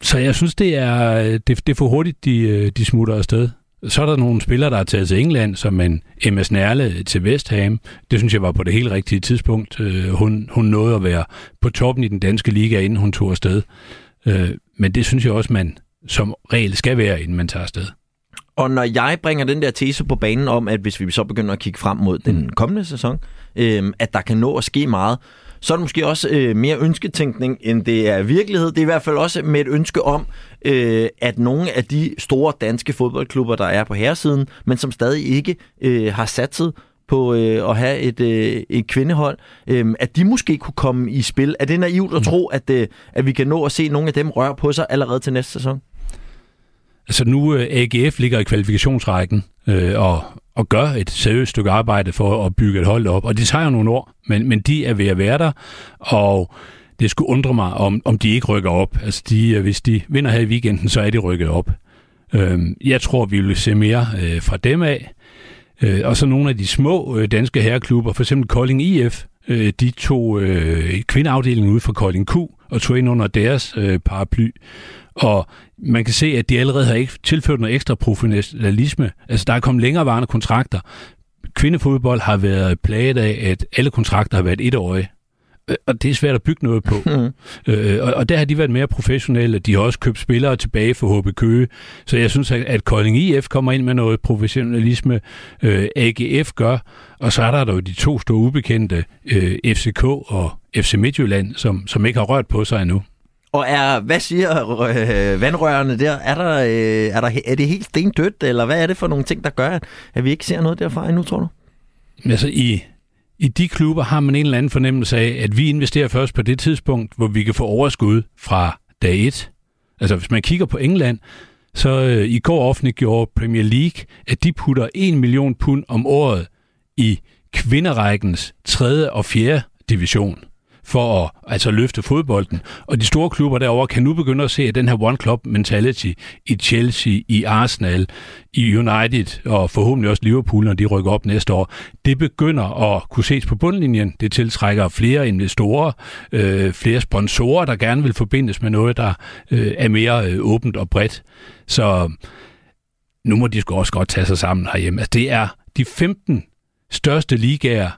så jeg synes, det er, øh, det, det er for hurtigt, de, øh, de smutter afsted. Så er der nogle spillere, der er taget til England, som en MS Nærle til West Ham. Det synes jeg var på det helt rigtige tidspunkt. Hun, hun nåede at være på toppen i den danske liga, inden hun tog afsted. Men det synes jeg også, man som regel skal være, inden man tager afsted. Og når jeg bringer den der tese på banen om, at hvis vi så begynder at kigge frem mod den mm. kommende sæson, øh, at der kan nå at ske meget, så er det måske også øh, mere ønsketænkning, end det er virkelighed. Det er i hvert fald også med et ønske om, øh, at nogle af de store danske fodboldklubber, der er på herresiden, men som stadig ikke øh, har satset på øh, at have et, øh, et kvindehold, øh, at de måske kunne komme i spil. Er det naivt at tro, at, øh, at vi kan nå at se nogle af dem røre på sig allerede til næste sæson? Altså nu øh, AGF ligger i kvalifikationsrækken øh, og, og gør et seriøst stykke arbejde for at bygge et hold op, og det tager jo nogle år, men, men de er ved at være der, og det skulle undre mig, om, om de ikke rykker op. Altså de, øh, hvis de vinder her i weekenden, så er de rykket op. Øh, jeg tror, vi vil se mere øh, fra dem af. Øh, og så nogle af de små øh, danske herreklubber, for eksempel Kolding IF, øh, de tog øh, kvindeafdelingen ud fra Kolding Q og tog ind under deres øh, paraply. Og man kan se, at de allerede har ikke tilført noget ekstra professionalisme. Altså, der er kommet længerevarende kontrakter. Kvindefodbold har været plaget af, at alle kontrakter har været etårige. Øh, og det er svært at bygge noget på. Mm. Øh, og, og der har de været mere professionelle. De har også købt spillere tilbage for HB Køge. Så jeg synes, at Kolding IF kommer ind med noget professionalisme. Øh, AGF gør. Og så er der jo de to store ubekendte, øh, FCK og FC Midtjylland, som, som ikke har rørt på sig endnu. Og er, hvad siger øh, vandrørene der? Er, der, øh, er, der, er det helt stendødt, eller hvad er det for nogle ting, der gør, at, at vi ikke ser noget derfra endnu, tror du? Altså i, i de klubber har man en eller anden fornemmelse af, at vi investerer først på det tidspunkt, hvor vi kan få overskud fra dag 1. Altså hvis man kigger på England, så øh, i går offentliggjorde Premier League, at de putter 1 million pund om året i kvinderækkens tredje og fjerde division for at altså løfte fodbolden. Og de store klubber derover kan nu begynde at se, at den her one club mentality i Chelsea, i Arsenal, i United og forhåbentlig også Liverpool, når de rykker op næste år, det begynder at kunne ses på bundlinjen. Det tiltrækker flere investorer, øh, flere sponsorer, der gerne vil forbindes med noget, der øh, er mere øh, åbent og bredt. Så nu må de sgu også godt tage sig sammen herhjemme. Altså, det er de 15 største ligaer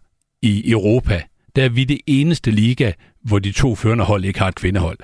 i Europa, der er vi det eneste liga, hvor de to førende hold ikke har et kvindehold.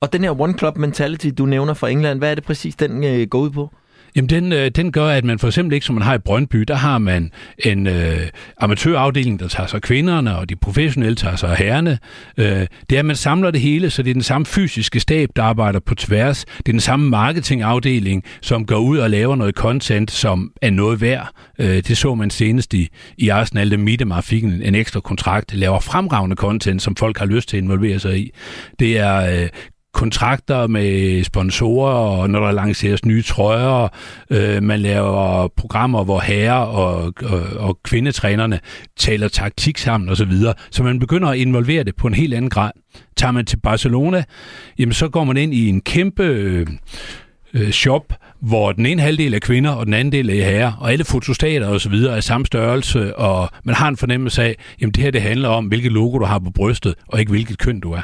Og den her one club mentality, du nævner fra England, hvad er det præcis, den øh, går ud på? Jamen, den, øh, den gør, at man for eksempel ikke, som man har i Brøndby, der har man en øh, amatørafdeling, der tager sig kvinderne, og de professionelle tager sig herrene. Øh, det er, at man samler det hele, så det er den samme fysiske stab, der arbejder på tværs. Det er den samme marketingafdeling, som går ud og laver noget content, som er noget værd. Øh, det så man senest i, i Arsenal, da Midemar fik en, en ekstra kontrakt, laver fremragende content, som folk har lyst til at involvere sig i. Det er øh, kontrakter med sponsorer, og når der lanceres nye trøjer, øh, man laver programmer, hvor herrer og, og, og kvindetrænerne taler taktik sammen osv., så, så man begynder at involvere det på en helt anden grad. Tager man til Barcelona, jamen så går man ind i en kæmpe øh, øh shop, hvor den ene halvdel er kvinder, og den anden del er herrer, og alle fotostater og så videre er samme størrelse, og man har en fornemmelse af, jamen det her det handler om, hvilket logo du har på brystet, og ikke hvilket køn du er.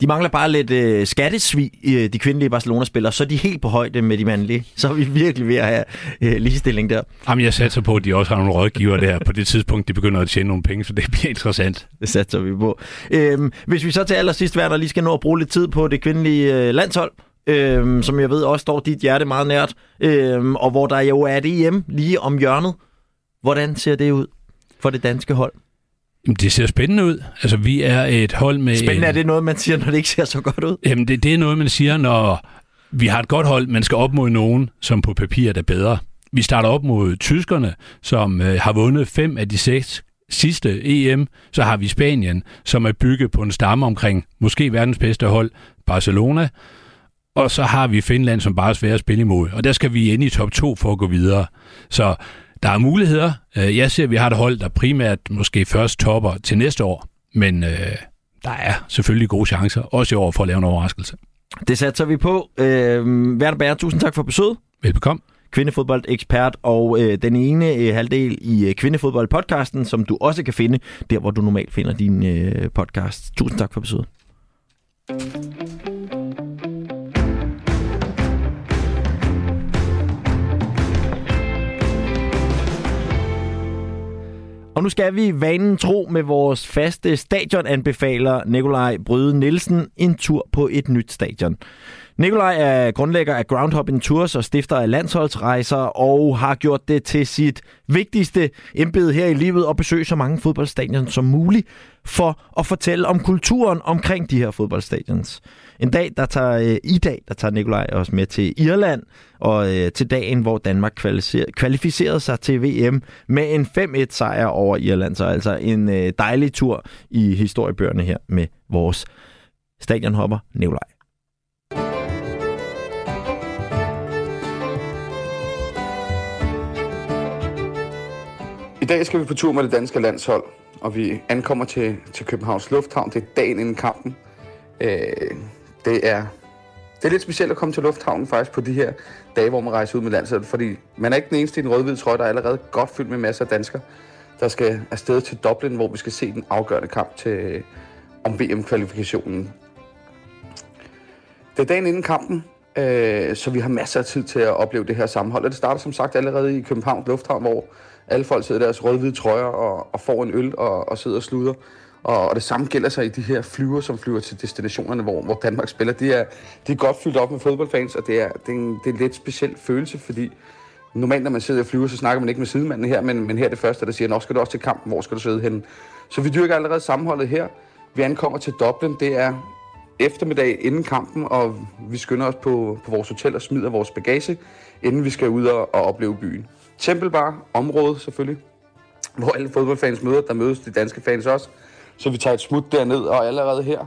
De mangler bare lidt øh, skattesvig, øh, de kvindelige Barcelona-spillere, så er de helt på højde med de mandlige. Så er vi virkelig ved at have øh, ligestilling der. Jamen, jeg satser på, at de også har nogle rådgiver der på det tidspunkt, de begynder at tjene nogle penge, så det bliver interessant. Det satser vi på. Øhm, hvis vi så til allersidst, Werner, lige skal nå at bruge lidt tid på det kvindelige øh, landshold, øhm, som jeg ved også står dit hjerte meget nært, øhm, og hvor der jo er et EM lige om hjørnet. Hvordan ser det ud for det danske hold? Jamen, det ser spændende ud. Altså, vi er et hold med... Spændende er det noget, man siger, når det ikke ser så godt ud? Jamen, det, det er noget, man siger, når vi har et godt hold, man skal op mod nogen, som på papir er bedre. Vi starter op mod tyskerne, som øh, har vundet fem af de seks sidste EM. Så har vi Spanien, som er bygget på en stamme omkring måske verdens bedste hold, Barcelona. Og så har vi Finland, som bare er svært at spille imod. Og der skal vi ind i top 2 for at gå videre. Så der er muligheder. Øh, jeg ser, at vi har et hold, der primært måske først topper til næste år, men øh, der er selvfølgelig gode chancer, også i år, for at lave en overraskelse. Det satser vi på. Øh, Werner Bære, tusind tak for besøget. Velbekomme. kvindefodboldekspert, og øh, den ene øh, halvdel i øh, Kvindefodbold-podcasten, som du også kan finde der, hvor du normalt finder din øh, podcast. Tusind tak for besøget. Og nu skal vi vanen tro med vores faste stadionanbefaler Nikolaj Bryde Nielsen en tur på et nyt stadion. Nikolaj er grundlægger af Groundhopping Tours og stifter af landsholdsrejser og har gjort det til sit vigtigste embede her i livet at besøge så mange fodboldstadion som muligt for at fortælle om kulturen omkring de her fodboldstadions. En dag, der tager, øh, i dag, der tager Nikolaj os med til Irland og øh, til dagen, hvor Danmark kvalificerede sig til VM med en 5-1 sejr over Irland. Så altså en øh, dejlig tur i historiebøgerne her med vores stadionhopper Nikolaj. Dag skal vi på tur med det danske landshold, og vi ankommer til, til Københavns Lufthavn. Det er dagen inden kampen. Øh, det er det er lidt specielt at komme til lufthavnen faktisk på de her dage, hvor man rejser ud med landsholdet, fordi man er ikke den eneste i den rød trøje, der er allerede godt fyldt med masser af danskere, der skal afsted til Dublin, hvor vi skal se den afgørende kamp til, om VM-kvalifikationen. Det er dagen inden kampen, øh, så vi har masser af tid til at opleve det her sammenhold. Og det starter som sagt allerede i Københavns Lufthavn, hvor alle folk sidder i deres rød trøjer og, og får en øl og, og sidder og sluder. Og, og det samme gælder sig i de her flyver, som flyver til destinationerne, hvor, hvor Danmark spiller. De er, de er godt fyldt op med fodboldfans, og det er, det er, en, det er en lidt speciel følelse, fordi normalt, når man sidder og flyver, så snakker man ikke med sidemanden her, men, men her er det første, der siger, nå, skal du også til kampen, hvor skal du sidde henne? Så vi dyrker allerede sammenholdet her. Vi ankommer til Dublin, det er eftermiddag inden kampen, og vi skynder os på, på vores hotel og smider vores bagage, inden vi skal ud og, og opleve byen. Tempelbar, område selvfølgelig, hvor alle fodboldfans møder, der mødes de danske fans også. Så vi tager et smut derned, og allerede her,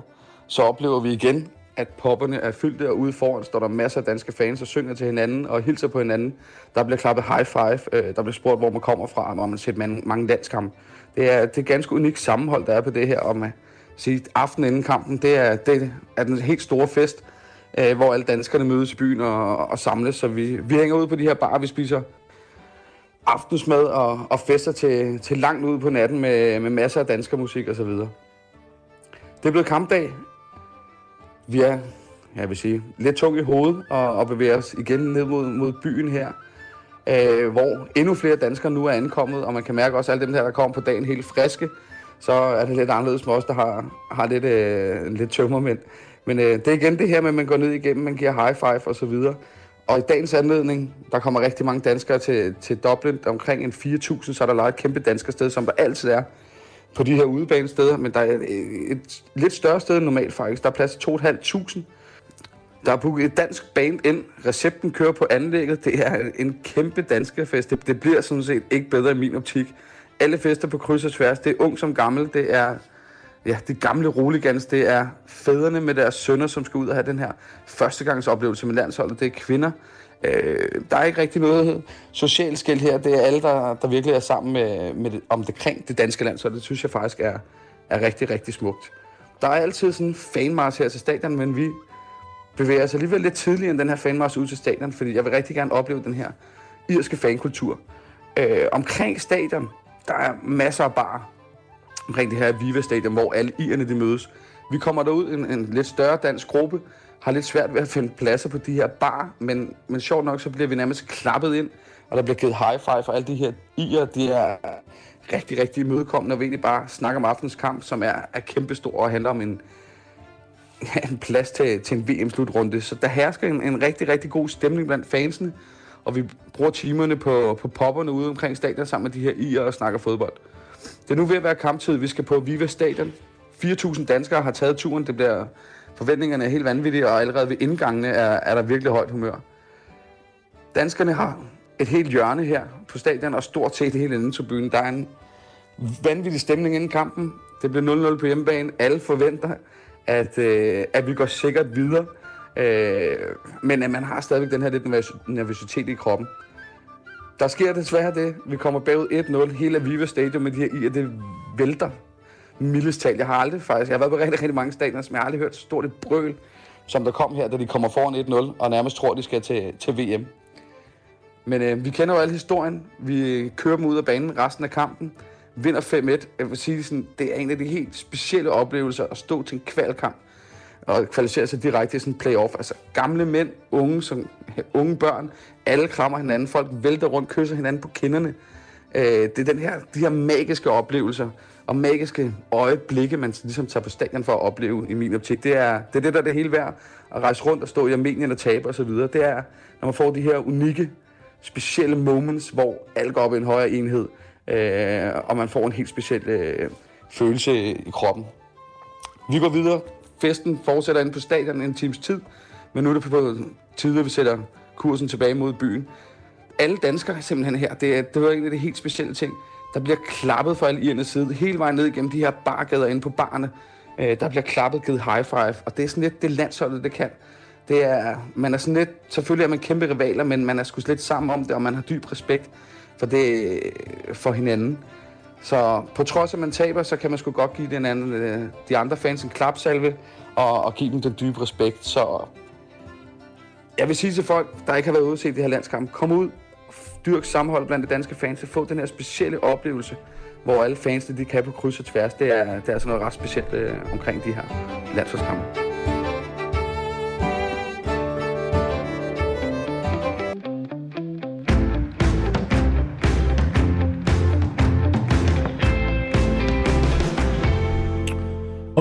så oplever vi igen, at popperne er fyldte, og ude foran står der masser af danske fans, og synger til hinanden og hilser på hinanden. Der bliver klappet high five, øh, der bliver spurgt, hvor man kommer fra, og man set mange, mange landskampe. Det er, det er ganske unikt sammenhold, der er på det her, og man sige, aften inden kampen, det er, det er den helt store fest, øh, hvor alle danskerne mødes i byen og, og samles. Så vi, vi hænger ud på de her bar, vi spiser aftensmad og, og fester til, til langt ud på natten med, med masser af danskermusik osv. Det er blevet kampdag. Vi er, jeg vil sige, lidt tung i hovedet og, og bevæger os igen ned mod, mod byen her, øh, hvor endnu flere danskere nu er ankommet, og man kan mærke også alle dem her, der kommer på dagen helt friske, så er det lidt anderledes med os, der har, har lidt, øh, lidt tømmermænd. Men øh, det er igen det her med, at man går ned igennem, man giver high five og så videre. Og i dagens anledning, der kommer rigtig mange danskere til, til Dublin. Omkring en 4.000, så er der lejet et kæmpe danskersted, som der altid er på de her udebanesteder. Men der er et, et lidt større sted end normalt faktisk. Der er plads til 2.500. Der er booket et dansk band ind. Recepten kører på anlægget. Det er en kæmpe danskerfest. Det, det bliver sådan set ikke bedre i min optik. Alle fester på kryds og tværs. Det er ung som gammel. Det er ja, det gamle roligans, det er fædrene med deres sønner, som skal ud og have den her førstegangsoplevelse med landsholdet. Det er kvinder. Øh, der er ikke rigtig noget socialt skæld her. Det er alle, der, der virkelig er sammen med, med det, om det kring det danske landshold. Det synes jeg faktisk er, er rigtig, rigtig smukt. Der er altid sådan en fanmars her til stadion, men vi bevæger os alligevel lidt tidligere end den her fanmars ud til stadion, fordi jeg vil rigtig gerne opleve den her irske fankultur. Øh, omkring stadion, der er masser af bar, omkring det her Viva Stadion, hvor alle ierne de mødes. Vi kommer derud, en, en lidt større dansk gruppe, har lidt svært ved at finde pladser på de her bar, men, men sjovt nok, så bliver vi nærmest klappet ind, og der bliver givet high five for alle de her ier, de er rigtig, rigtig imødekommende, og vi egentlig bare snakker om aftens kamp, som er, er kæmpestor og handler om en, en plads til, til en VM-slutrunde. Så der hersker en, en rigtig, rigtig god stemning blandt fansene, og vi bruger timerne på, på popperne ude omkring stadion sammen med de her ier og snakker fodbold. Det er nu ved at være kamptid. Vi skal på Viva Stadion. 4.000 danskere har taget turen. Det bliver forventningerne er helt vanvittige, og allerede ved indgangene er, er der virkelig højt humør. Danskerne har et helt hjørne her på stadion, og stort set hele inden til byen. Der er en vanvittig stemning inden kampen. Det bliver 0-0 på hjemmebane. Alle forventer, at, øh, at vi går sikkert videre. Øh, men at man har stadigvæk den her lidt nervøsitet i kroppen. Der sker desværre det. Vi kommer bagud 1-0. Hele Aviva Stadion med de her i, og det vælter mildest talt. Jeg har aldrig faktisk, jeg har været på rigtig, rigtig mange stadioner, som jeg har aldrig hørt så stort et brøl, som der kom her, da de kommer foran 1-0, og nærmest tror, de skal til, til VM. Men øh, vi kender jo alle historien. Vi kører dem ud af banen resten af kampen. Vinder 5-1. Jeg vil sige, sådan, det er en af de helt specielle oplevelser at stå til en kvalkamp og kvalificere sig direkte i sådan en playoff. Altså gamle mænd, unge, som, unge børn, alle krammer hinanden, folk vælter rundt, kysser hinanden på kinderne. Øh, det er den her, de her magiske oplevelser og magiske øjeblikke, man ligesom tager på stadion for at opleve i min optik. Det er det, er det der er det hele værd at rejse rundt og stå i Armenien og tabe osv. Det er, når man får de her unikke, specielle moments, hvor alt går op i en højere enhed, øh, og man får en helt speciel øh, følelse i kroppen. Vi går videre. Festen fortsætter inde på stadion en times tid, men nu er det på tide, at vi sætter kursen tilbage mod byen. Alle danskere simpelthen her. Det er, det er en af de helt specielle ting. Der bliver klappet for alle irernes side, hele vejen ned igennem de her bargader inde på barne. Øh, der bliver klappet, givet high five, og det er sådan lidt det landsholdet, det kan. Det er, man er sådan lidt, selvfølgelig er man kæmpe rivaler, men man er sgu lidt sammen om det, og man har dyb respekt for det øh, for hinanden. Så på trods af, at man taber, så kan man sgu godt give den anden, øh, de andre fans en klapsalve og, og give dem den dybe respekt. Så jeg vil sige til folk, der ikke har været ude til se det her landskamp, kom ud, dyrk sammenhold blandt de danske fans, og få den her specielle oplevelse, hvor alle fansene de kan på kryds og tværs. Det er, det er sådan noget ret specielt øh, omkring de her landsholdskampe.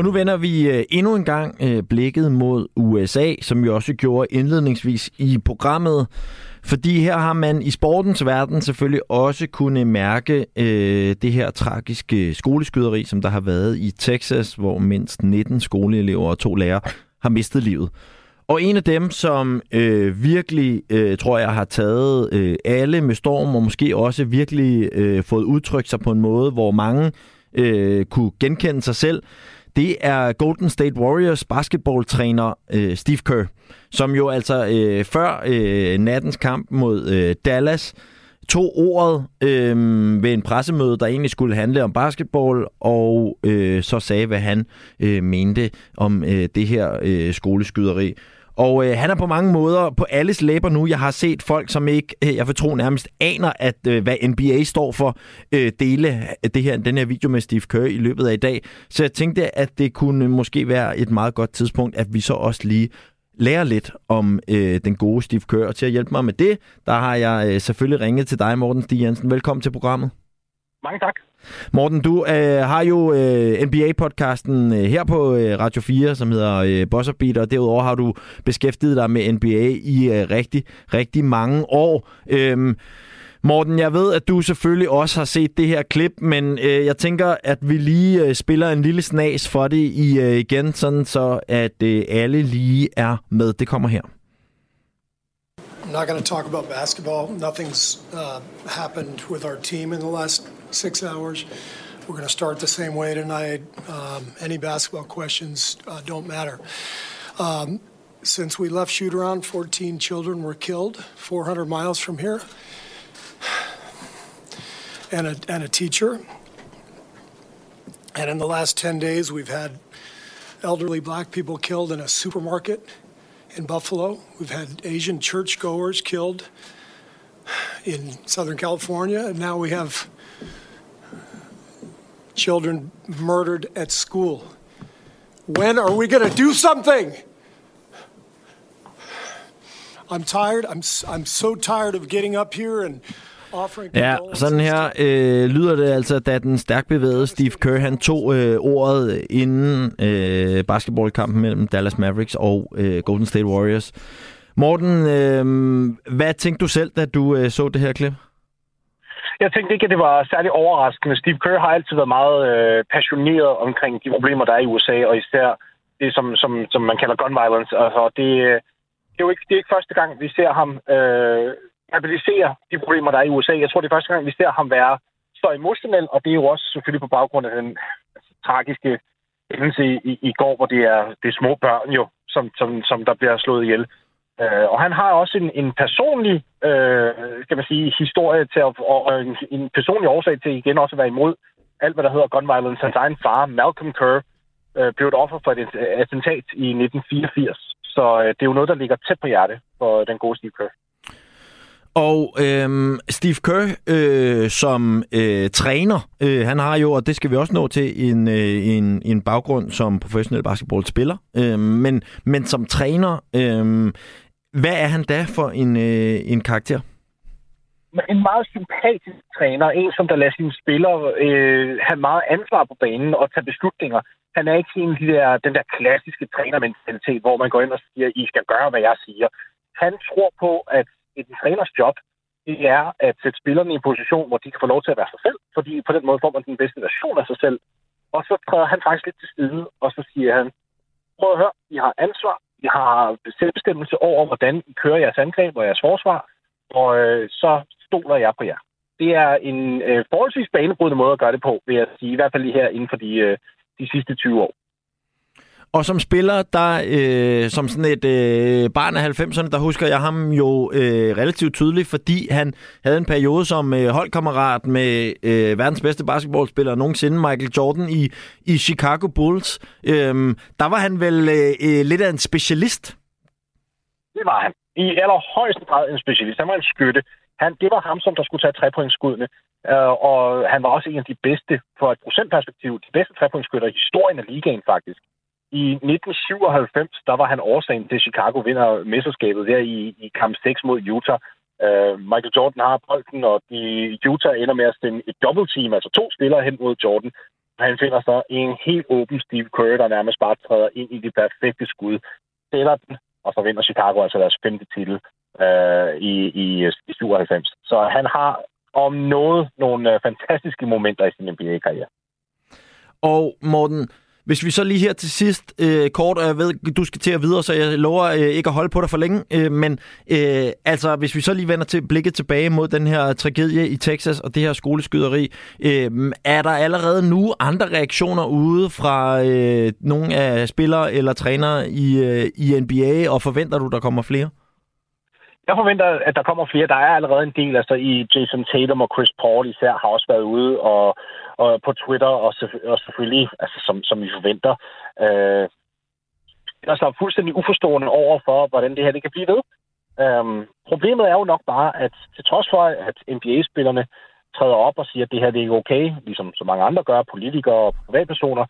Og nu vender vi øh, endnu en gang øh, blikket mod USA, som vi også gjorde indledningsvis i programmet. Fordi her har man i sportens verden selvfølgelig også kunne mærke øh, det her tragiske øh, skoleskyderi, som der har været i Texas, hvor mindst 19 skoleelever og to lærere har mistet livet. Og en af dem, som øh, virkelig, øh, tror jeg, har taget øh, alle med storm, og måske også virkelig øh, fået udtrykt sig på en måde, hvor mange øh, kunne genkende sig selv, det er Golden State Warriors basketballtræner øh, Steve Kerr, som jo altså øh, før øh, nattens kamp mod øh, Dallas tog ordet øh, ved en pressemøde, der egentlig skulle handle om basketball, og øh, så sagde, hvad han øh, mente om øh, det her øh, skoleskyderi. Og øh, han er på mange måder på alles læber nu. Jeg har set folk, som ikke, øh, jeg vil tro nærmest aner, at øh, hvad NBA står for, øh, dele det her, den her video med Steve Kerr i løbet af i dag. Så jeg tænkte, at det kunne måske være et meget godt tidspunkt, at vi så også lige lærer lidt om øh, den gode Steve Kerr. Og til at hjælpe mig med det, der har jeg øh, selvfølgelig ringet til dig, Morten Stig Jensen. Velkommen til programmet. Mange tak. Morten, du øh, har jo øh, NBA-podcasten øh, her på øh, Radio 4, som hedder øh, Boss Beat, og derudover har du beskæftiget dig med NBA i øh, rigtig, rigtig mange år. Øhm, Morten, jeg ved, at du selvfølgelig også har set det her klip, men øh, jeg tænker, at vi lige øh, spiller en lille snas for det i, øh, igen, sådan så at øh, alle lige er med. Det kommer her. I'm not going to talk about basketball. Nothing's uh, happened with our team in the last six hours. We're going to start the same way tonight. Um, any basketball questions uh, don't matter. Um, since we left shoot around, 14 children were killed 400 miles from here, and a, and a teacher. And in the last 10 days, we've had elderly black people killed in a supermarket in Buffalo. We've had Asian churchgoers killed in Southern California, and now we have children murdered at school. When are we going to do something? I'm tired. I'm, I'm so tired of getting up here and Ja, sådan her øh, lyder det altså, da den stærkt bevægede Steve Kerr, han tog øh, ordet inden øh, basketballkampen mellem Dallas Mavericks og øh, Golden State Warriors. Morten, øh, hvad tænkte du selv, da du øh, så det her klip? Jeg tænkte ikke, at det var særlig overraskende. Steve Kerr har altid været meget øh, passioneret omkring de problemer, der er i USA, og især det, som, som, som man kalder gun violence. Altså, det, øh, det, er jo ikke, det er ikke første gang, vi ser ham øh, stabilisere de problemer, der er i USA. Jeg tror, det er første gang, vi ser ham være så emotionel, og det er jo også selvfølgelig på baggrund af den altså, tragiske hændelse i, i går, hvor det er, det er små børn jo, som, som, som der bliver slået ihjel. Øh, og han har også en, en personlig, øh, skal man sige, historie til at, og, og en, en personlig årsag til igen også at være imod alt, hvad der hedder gun violence. Hans egen far, Malcolm Kerr, øh, blev et offer for et attentat i 1984. Så øh, det er jo noget, der ligger tæt på hjerte for den gode Steve Kerr. Og øhm, Steve Kerr øh, som øh, træner, øh, han har jo, og det skal vi også nå til, en, øh, en, en baggrund som professionel basketballspiller. Øh, men, men som træner, øh, hvad er han da for en, øh, en karakter? en meget sympatisk træner. En, som der lader sine spillere øh, have meget ansvar på banen og tage beslutninger. Han er ikke en af de der, den der klassiske trænermentalitet, hvor man går ind og siger, I skal gøre, hvad jeg siger. Han tror på, at et træners job, det er at sætte spillerne i en position, hvor de kan få lov til at være sig selv, fordi på den måde får man den bedste version af sig selv. Og så træder han faktisk lidt til side, og så siger han, prøv at høre, I har ansvar, I har selvbestemmelse over, hvordan I kører jeres angreb og jeres forsvar, og øh, så stoler jeg på jer. Det er en øh, forholdsvis banebrydende måde at gøre det på, vil jeg sige, i hvert fald lige her inden for de, øh, de sidste 20 år. Og som spiller, der øh, som sådan et øh, barn af 90'erne, der husker jeg ham jo øh, relativt tydeligt, fordi han havde en periode som øh, holdkammerat med øh, verdens bedste basketballspiller nogensinde, Michael Jordan, i, i Chicago Bulls. Øh, der var han vel øh, øh, lidt af en specialist? Det var han. I allerhøjeste grad en specialist. Han var en skytte. Han, det var ham, som der skulle tage trepointskuddene. Uh, og han var også en af de bedste, for et procentperspektiv, de bedste trepointskytter i historien af ligaen faktisk. I 1997, der var han årsagen til, Chicago vinder mesterskabet der i, i kamp 6 mod Utah. Uh, Michael Jordan har bolden, og de, Utah ender med at sende et dobbeltteam, altså to spillere hen mod Jordan. Han finder så en helt åben Steve Kerr, der nærmest bare træder ind i det perfekte skud. Sætter den, og så vinder Chicago altså deres femte titel øh, i, i, i 97. Så han har om noget nogle øh, fantastiske momenter i sin NBA-karriere. Og Morten, hvis vi så lige her til sidst øh, kort, og jeg ved, du skal til at videre, så jeg lover øh, ikke at holde på dig for længe, øh, men øh, altså, hvis vi så lige vender til blikket tilbage mod den her tragedie i Texas og det her skoleskyderi, øh, er der allerede nu andre reaktioner ude fra øh, nogle af spillere eller trænere i, øh, i NBA, og forventer du, der kommer flere? Jeg forventer, at der kommer flere. Der er allerede en del, altså i Jason Tatum og Chris Paul især har også været ude og, og på Twitter, og, og selvfølgelig, altså som, som vi forventer, øh, altså er fuldstændig uforstående over for, hvordan det her det kan blive ved. Um, problemet er jo nok bare, at til trods for, at NBA-spillerne træder op og siger, at det her det er ikke okay, ligesom så mange andre gør, politikere og privatpersoner,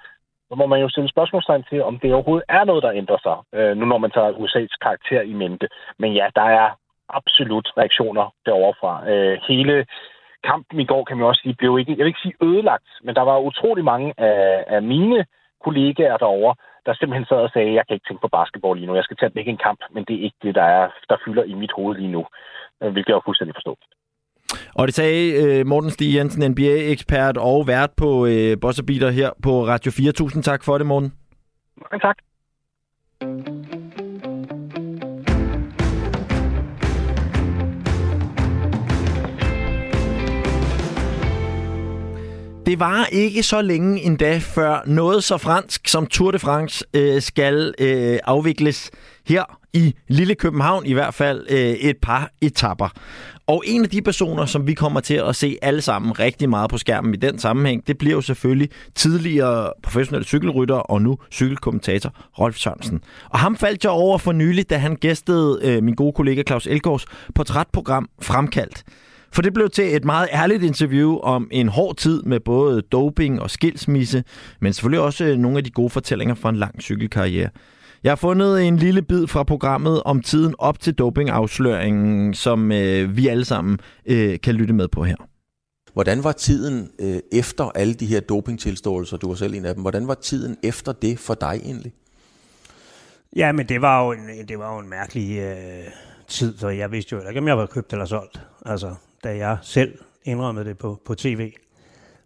så må man jo stille spørgsmålstegn til, om det overhovedet er noget, der ændrer sig, øh, nu når man tager USA's karakter i mente. Men ja, der er absolut reaktioner derovre fra. Øh, hele kampen i går, kan man også sige, blev ikke, jeg vil ikke sige ødelagt, men der var utrolig mange af, af mine kollegaer derovre, der simpelthen sad og sagde, jeg kan ikke tænke på basketball lige nu, jeg skal tage væk en kamp, men det er ikke det, der, er, der fylder i mit hoved lige nu, øh, hvilket jeg jo fuldstændig forstå. Og det sagde øh, Morten Stig Jensen, NBA-ekspert og vært på øh, Beater her på Radio 4. Tusind tak for det, Morten. Mange tak. Det var ikke så længe endda, før noget så fransk som Tour de France øh, skal øh, afvikles her i Lille København, i hvert fald øh, et par etapper. Og en af de personer, som vi kommer til at se alle sammen rigtig meget på skærmen i den sammenhæng, det bliver jo selvfølgelig tidligere professionel cykelrytter og nu cykelkommentator Rolf Sørensen. Og ham faldt jeg over for nylig, da han gæstede øh, min gode kollega Claus Elgårds portrætprogram Fremkaldt. For det blev til et meget ærligt interview om en hård tid med både doping og skilsmisse, men selvfølgelig også nogle af de gode fortællinger fra en lang cykelkarriere. Jeg har fundet en lille bid fra programmet om tiden op til dopingafsløringen, som øh, vi alle sammen øh, kan lytte med på her. Hvordan var tiden øh, efter alle de her dopingtilståelser, du var selv en af dem, hvordan var tiden efter det for dig egentlig? Ja, men det var jo en, det var jo en mærkelig øh, tid, så jeg vidste jo ikke, om jeg var købt eller solgt. Altså, da jeg selv indrømmede det på, på tv,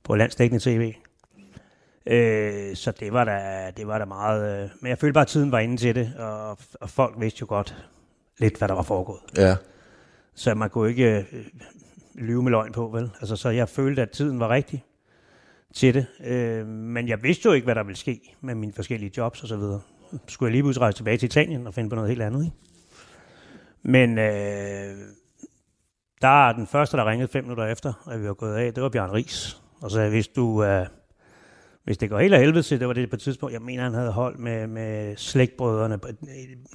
på landsdækkende tv. Øh, så det var da, det var da meget... Øh, men jeg følte bare, at tiden var inde til det, og, og folk vidste jo godt lidt, hvad der var foregået. Ja. Så man kunne ikke øh, lyve med løgn på, vel? Altså, så jeg følte, at tiden var rigtig til det. Øh, men jeg vidste jo ikke, hvad der ville ske med mine forskellige jobs og så videre. Skulle jeg lige pludselig rejse tilbage til Italien og finde på noget helt andet, ikke? Men øh, der er den første, der ringede fem minutter efter, at vi var gået af, det var Bjørn Ries. Og så hvis du, uh, hvis det går helt af helvede til, det var det på et tidspunkt, jeg mener, han havde hold med, med slægtbrødrene,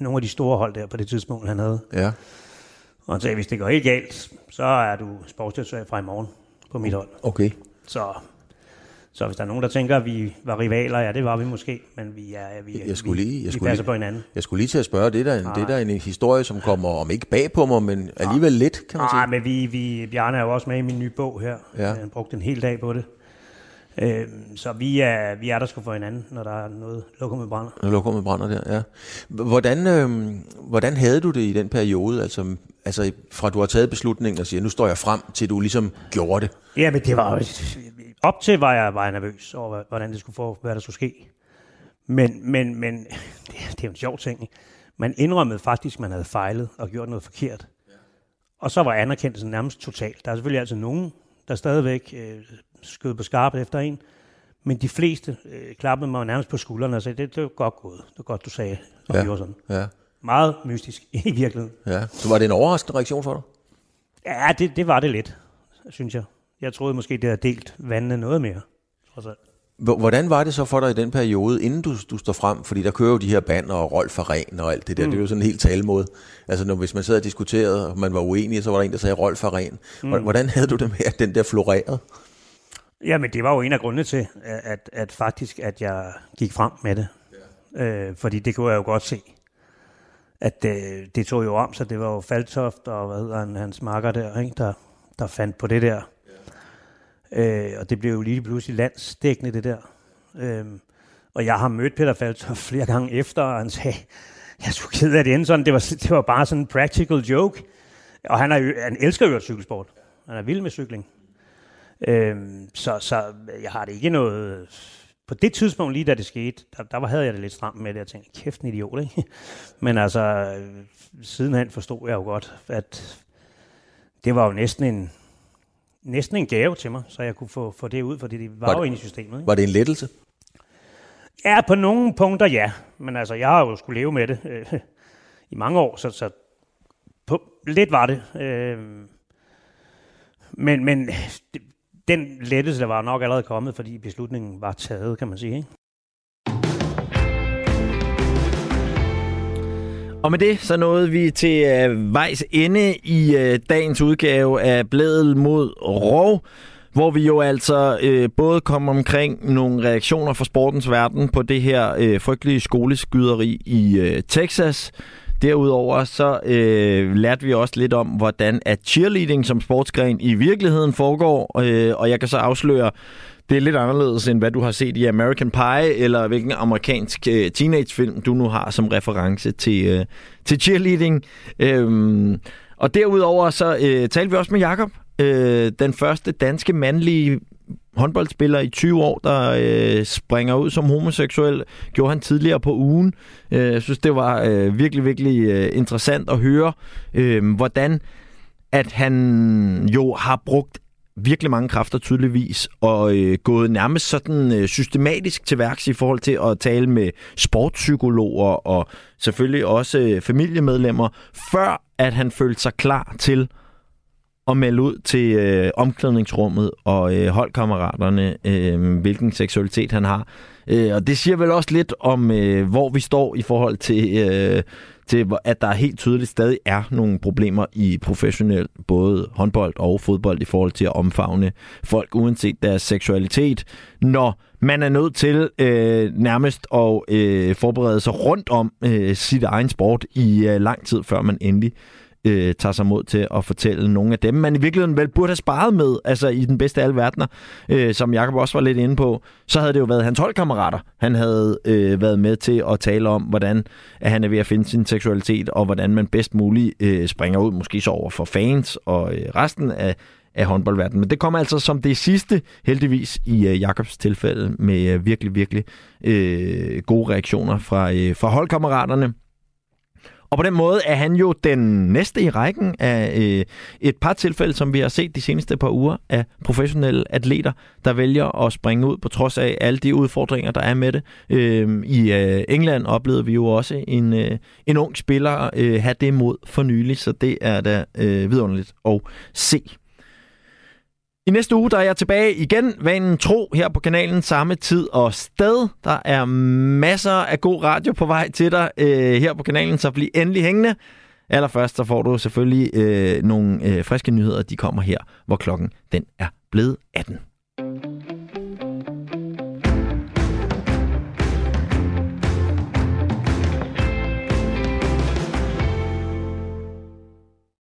nogle af de store hold der på det tidspunkt, han havde. Ja. Og han sagde, hvis det går helt galt, så er du sportsdirektør fra i morgen på mit hold. Okay. Så, så hvis der er nogen, der tænker, at vi var rivaler, ja, det var vi måske, men vi, er, vi, Jeg skulle lige, jeg vi skulle passer lige, på hinanden. Jeg skulle lige til at spørge, det er der, en, det er der en historie, som kommer om ikke bag på mig, men alligevel lidt, kan man Nej, sige. men vi, vi, Bjarne er jo også med i min nye bog her. Ja. Han brugte en hel dag på det. Øhm, så vi er, vi er der sgu for hinanden, når der er noget med brænder. Når lokummet brænder der, ja. Hvordan, øh, hvordan havde du det i den periode, altså, altså fra du har taget beslutningen og siger, nu står jeg frem, til du ligesom gjorde det? Ja, men det var jo- op til var jeg, var jeg nervøs over, hvordan det skulle få, hvad der skulle ske. Men, men, men det, det er jo en sjov ting. ikke? Man indrømmede faktisk, at man havde fejlet og gjort noget forkert. Og så var anerkendelsen nærmest total. Der er selvfølgelig altid nogen, der stadigvæk øh, skød på skarpt efter en. Men de fleste øh, klappede mig nærmest på skuldrene og sagde, det, det var godt gået. Det var godt, du sagde, og Ja, gjorde sådan. ja. Meget mystisk i virkeligheden. Ja. Så var det en overraskende reaktion for dig? Ja, det, det var det lidt, synes jeg. Jeg troede måske, det havde delt vandene noget mere. trods alt. Hvordan var det så for dig i den periode, inden du, du står frem? Fordi der kører jo de her bander og Rolf Ren og alt det der. Mm. Det er jo sådan en helt talemåde. Altså når, hvis man sad og diskuterede, og man var uenig, så var der en, der sagde Rolf Ren. Mm. Hvordan havde du det med, at den der florerede? Jamen, det var jo en af grundene til, at, at, at faktisk, at jeg gik frem med det. Ja. Øh, fordi det kunne jeg jo godt se. At øh, det tog jo om, så det var jo Faltoft og hvad hedder han, hans marker der, ikke, der, der fandt på det der. Øh, og det blev jo lige pludselig landsdækkende, det der. Øh, og jeg har mødt Peter Faltoft flere gange efter, og han sagde, jeg skulle ked af det endte sådan. Det var, det var bare sådan en practical joke. Og han, er, han elsker jo cykelsport. Han er vild med cykling. Øh, så, så jeg har det ikke noget... På det tidspunkt, lige da det skete, der, der var- havde jeg det lidt stramt med det. Jeg tænkte, kæft en idiot, ikke? Men altså, øh, sidenhen forstod jeg jo godt, at det var jo næsten en, næsten en gave til mig, så jeg kunne få, få det ud, fordi det var, Var var jo det- inde i systemet. Ikke? Var det en lettelse? Ja, på nogle punkter ja. Men altså, jeg har jo skulle leve med det øh, i mange år, så, så på, lidt var det. Øh, men, men det- den lettelse, der var nok allerede kommet, fordi beslutningen var taget, kan man sige. Ikke? Og med det, så nåede vi til øh, vejs ende i øh, dagens udgave af Blædel mod Rov, hvor vi jo altså øh, både kom omkring nogle reaktioner fra sportens verden på det her øh, frygtelige skoleskyderi i øh, Texas. Derudover så øh, lærte vi også lidt om, hvordan at cheerleading som sportsgren i virkeligheden foregår, øh, og jeg kan så afsløre, det er lidt anderledes, end hvad du har set i American Pie, eller hvilken amerikansk øh, teenagefilm, du nu har som reference til, øh, til cheerleading. Øhm, og derudover så øh, talte vi også med Jakob, øh, den første danske mandlige håndboldspiller i 20 år, der øh, springer ud som homoseksuel, gjorde han tidligere på ugen. Øh, jeg synes, det var øh, virkelig, virkelig øh, interessant at høre, øh, hvordan at han jo har brugt virkelig mange kræfter tydeligvis, og øh, gået nærmest sådan øh, systematisk til værks i forhold til at tale med sportspsykologer og selvfølgelig også øh, familiemedlemmer, før at han følte sig klar til at melde ud til øh, omklædningsrummet og øh, holdkammeraterne, øh, hvilken seksualitet han har. Øh, og det siger vel også lidt om, øh, hvor vi står i forhold til, øh, til, at der helt tydeligt stadig er nogle problemer i professionel både håndbold og fodbold i forhold til at omfavne folk uanset deres seksualitet, når man er nødt til øh, nærmest at øh, forberede sig rundt om øh, sit egen sport i øh, lang tid, før man endelig øh, tager sig mod til at fortælle nogle af dem, man i virkeligheden vel burde have sparet med, altså i den bedste af alle verdener, øh, som Jakob også var lidt inde på, så havde det jo været hans holdkammerater. Han havde øh, været med til at tale om, hvordan at han er ved at finde sin seksualitet, og hvordan man bedst muligt øh, springer ud, måske så over for fans og øh, resten af, af håndboldverdenen. Men det kom altså som det sidste, heldigvis i øh, Jakobs tilfælde, med øh, virkelig, virkelig øh, gode reaktioner fra, øh, fra holdkammeraterne. Og på den måde er han jo den næste i rækken af øh, et par tilfælde, som vi har set de seneste par uger af professionelle atleter, der vælger at springe ud på trods af alle de udfordringer, der er med det. Øh, I øh, England oplevede vi jo også en, øh, en ung spiller øh, have det mod for nylig, så det er da øh, vidunderligt at se. I næste uge der er jeg tilbage igen, vanen tro, her på kanalen, samme tid og sted. Der er masser af god radio på vej til dig øh, her på kanalen, så bliv endelig hængende. Allerførst så får du selvfølgelig øh, nogle øh, friske nyheder. De kommer her, hvor klokken den er blevet 18.